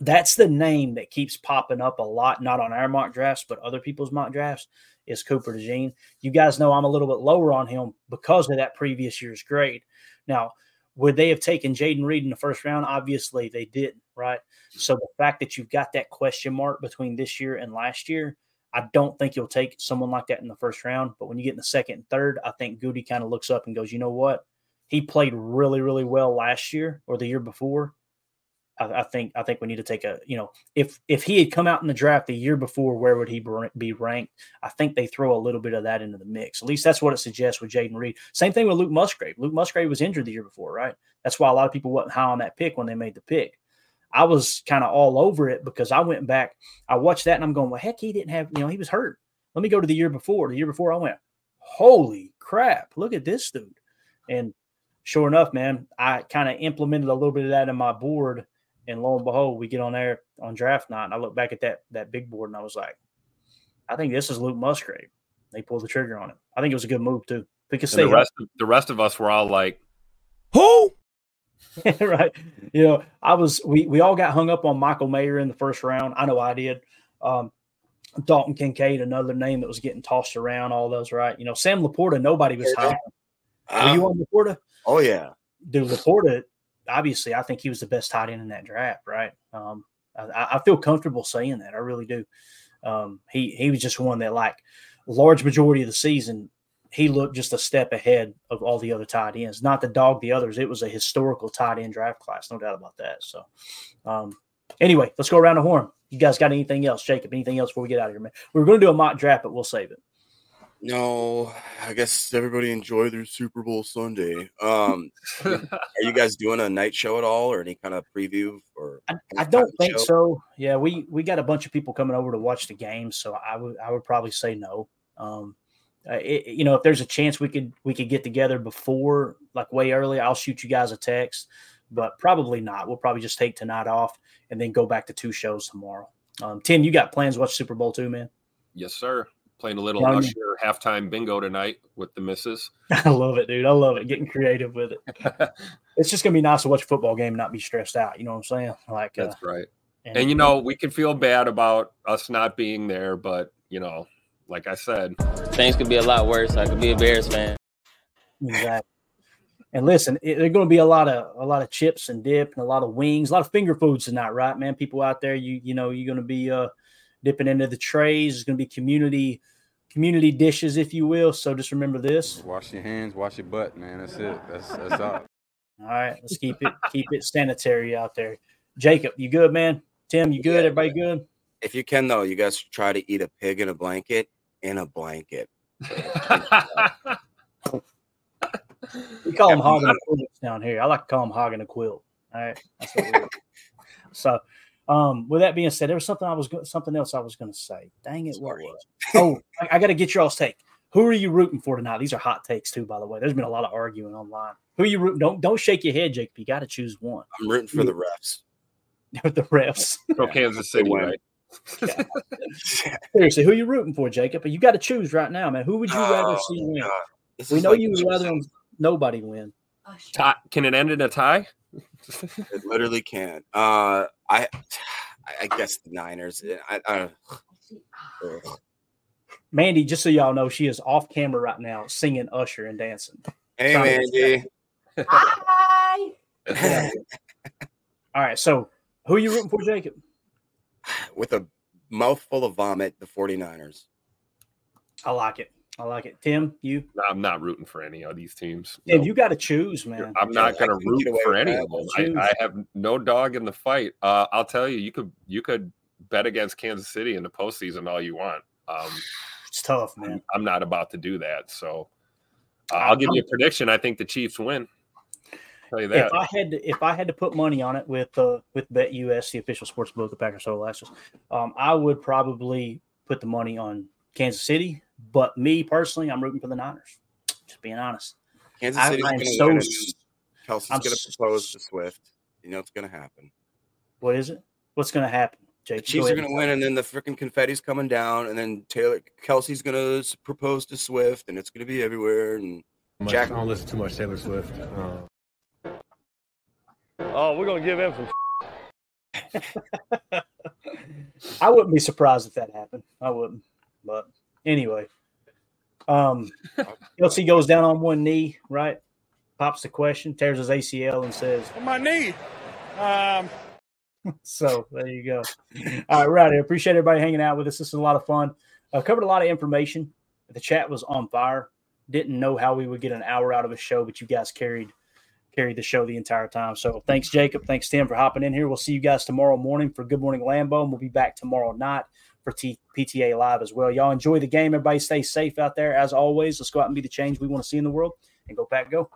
[SPEAKER 1] that's the name that keeps popping up a lot, not on our mock drafts, but other people's mock drafts. Is Cooper DeJean. You guys know I'm a little bit lower on him because of that previous year's grade. Now, would they have taken Jayden Reed in the first round? Obviously, they didn't, right? So the fact that you've got that question mark between this year and last year, I don't think you'll take someone like that in the first round. But when you get in the second and third, I think Gutey kind of looks up and goes, you know what? He played really, really well last year or the year before. I, I, think I think we need to take a you know if if he had come out in the draft the year before, where would he be ranked? I think they throw a little bit of that into the mix. At least that's what it suggests with Jayden Reed. Same thing with Luke Musgrave. Luke Musgrave was injured the year before, right? That's why a lot of people wasn't high on that pick when they made the pick. I was kind of all over it because I went back, I watched that, and I'm going, well, heck, he didn't have you know he was hurt. Let me go to the year before. The year before, I went, holy crap, look at this dude, and sure enough, man, I kind of implemented a little bit of that in my board and lo and behold, we get on there on draft night, and I look back at that that big board, and I was like, I think this is Luke Musgrave. They pulled the trigger on him. I think it was a good move too. Because
[SPEAKER 2] the rest, of, the rest of us were all like,
[SPEAKER 1] "Who?" right. You know, I was. We we all got hung up on Michael Mayer in the first round. I know I did. Um, Dalton Kincaid, another name that was getting tossed around. All those, right? You know, Sam LaPorta. Nobody was high. Uh, Were you on LaPorta?
[SPEAKER 3] Oh yeah,
[SPEAKER 1] dude. LaPorta obviously, I think he was the best tight end in that draft, right? Um, I, I, feel comfortable saying that. I really do. Um, he he was just one that, like, large majority of the season, he looked just a step ahead of all the other tight ends. Not to dog the others, it was a historical tight end draft class, no doubt about that. So, um, anyway, let's go around the horn. You guys got anything else, Jacob? Anything else before we get out of here, man? We are going to do a mock draft, but we'll save it.
[SPEAKER 3] No, I guess everybody enjoy their Super Bowl Sunday. Um, are you guys doing a night show at all, or any kind of preview? Or
[SPEAKER 1] I, I don't think show? so. Yeah, we we got a bunch of people coming over to watch the game, so I would I would probably say no. Um, uh, it, you know, if there's a chance we could we could get together before, like way early, I'll shoot you guys a text. But probably not. We'll probably just take tonight off and then go back to two shows tomorrow. Um, Tim, you got plans to watch Super Bowl too, man?
[SPEAKER 2] Yes, sir playing a little Usher halftime bingo tonight with the misses.
[SPEAKER 1] I love it, dude. I love it. Getting creative with it. it's just gonna be nice to watch a football game and not be stressed out. You know what I'm saying? Like
[SPEAKER 2] that's uh, right. And, and, you know, we can feel bad about us not being there, but you know, like I said,
[SPEAKER 11] things could be a lot worse. I could be a Bears fan.
[SPEAKER 1] Exactly. And listen, it, there's going to be a lot of a lot of chips and dip and a lot of wings, a lot of finger foods tonight, right, man? People out there, you you know, you're going to be uh, dipping into the trays. There's going to be community community dishes, if you will. So just remember this:
[SPEAKER 12] wash your hands, wash your butt, man. That's it. That's that's all.
[SPEAKER 1] All right, let's keep it keep it sanitary out there. Jacob, you good, man? Tim, you good? Yeah, Everybody good?
[SPEAKER 3] If you can, though, you guys try to eat a pig in a blanket in a blanket.
[SPEAKER 1] we call them hogging a quilt down here. I like to call them hogging a quilt. All right, so um, with that being said, there was something I was go- something else I was going to say. Dang it, what was? oh, I, I got to get your all's take. Who are you rooting for tonight? These are hot takes too, by the way. There's been a lot of arguing online. Who are you rooting? Don't don't shake your head, Jake. You got to choose one.
[SPEAKER 3] I'm rooting for the refs.
[SPEAKER 1] the refs.
[SPEAKER 2] Pro Kansas City, right?
[SPEAKER 1] Seriously, who are you rooting for, Jacob? You got to choose right now, man. Who would you rather oh, see win? We know like you would rather nobody win.
[SPEAKER 2] Tie, can it end in a tie?
[SPEAKER 3] it literally can. Uh, I, I guess the Niners. Eh, I, I,
[SPEAKER 1] Mandy, just so y'all know, she is off camera right now singing Usher and dancing.
[SPEAKER 3] Hey, Mandy.
[SPEAKER 13] Hi.
[SPEAKER 1] All right. So, who are you rooting for, Jacob?
[SPEAKER 3] With a mouthful of vomit, the 49ers.
[SPEAKER 1] I like it. I like it. Tim, you?
[SPEAKER 2] I'm not rooting for any of these teams.
[SPEAKER 1] Tim, no. you got to choose, man.
[SPEAKER 2] I'm not going to root for any of them. I, I, have no dog in the fight. Uh, I'll tell you, you could you could bet against Kansas City in the postseason all you want. Um,
[SPEAKER 1] it's tough, man.
[SPEAKER 2] I'm not about to do that. So uh, I'll give you a prediction. I think the Chiefs win. Tell you that.
[SPEAKER 1] If I had to, if I had to put money on it with uh, with BetUS, the official sports book of Packers Total Access, um, I would probably put the money on Kansas City but me personally, I'm rooting for the Niners. Just being honest.
[SPEAKER 3] Kansas City's going to so, win. Kelce's going to propose to Swift. You know it's going to happen.
[SPEAKER 1] What is it? What's going to happen? Jake,
[SPEAKER 3] Chiefs are going to win, and then the freaking confetti's coming down, and then Taylor Kelce's going to propose to Swift, and it's going to be everywhere. And Jack,
[SPEAKER 6] I don't listen too much Taylor Swift. Uh,
[SPEAKER 14] Oh, we're gonna give him some.
[SPEAKER 1] I wouldn't be surprised if that happened. I wouldn't. But anyway, um, Kelce goes down on one knee, right? Pops the question, tears his ACL, and says,
[SPEAKER 14] My knee. Um,
[SPEAKER 1] so there you go. All right, right. I appreciate everybody hanging out with us. This is a lot of fun. Uh, covered a lot of information. The chat was on fire. Didn't know how we would get an hour out of a show, but you guys carried carried the show the entire time. So thanks, Jacob. Thanks, Tim, for hopping in here. We'll see you guys tomorrow morning for Good Morning Lambeau, and we'll be back tomorrow night for T- PTA Live as well. Y'all enjoy the game. Everybody stay safe out there. As always, let's go out and be the change we want to see in the world and go, Pack, go.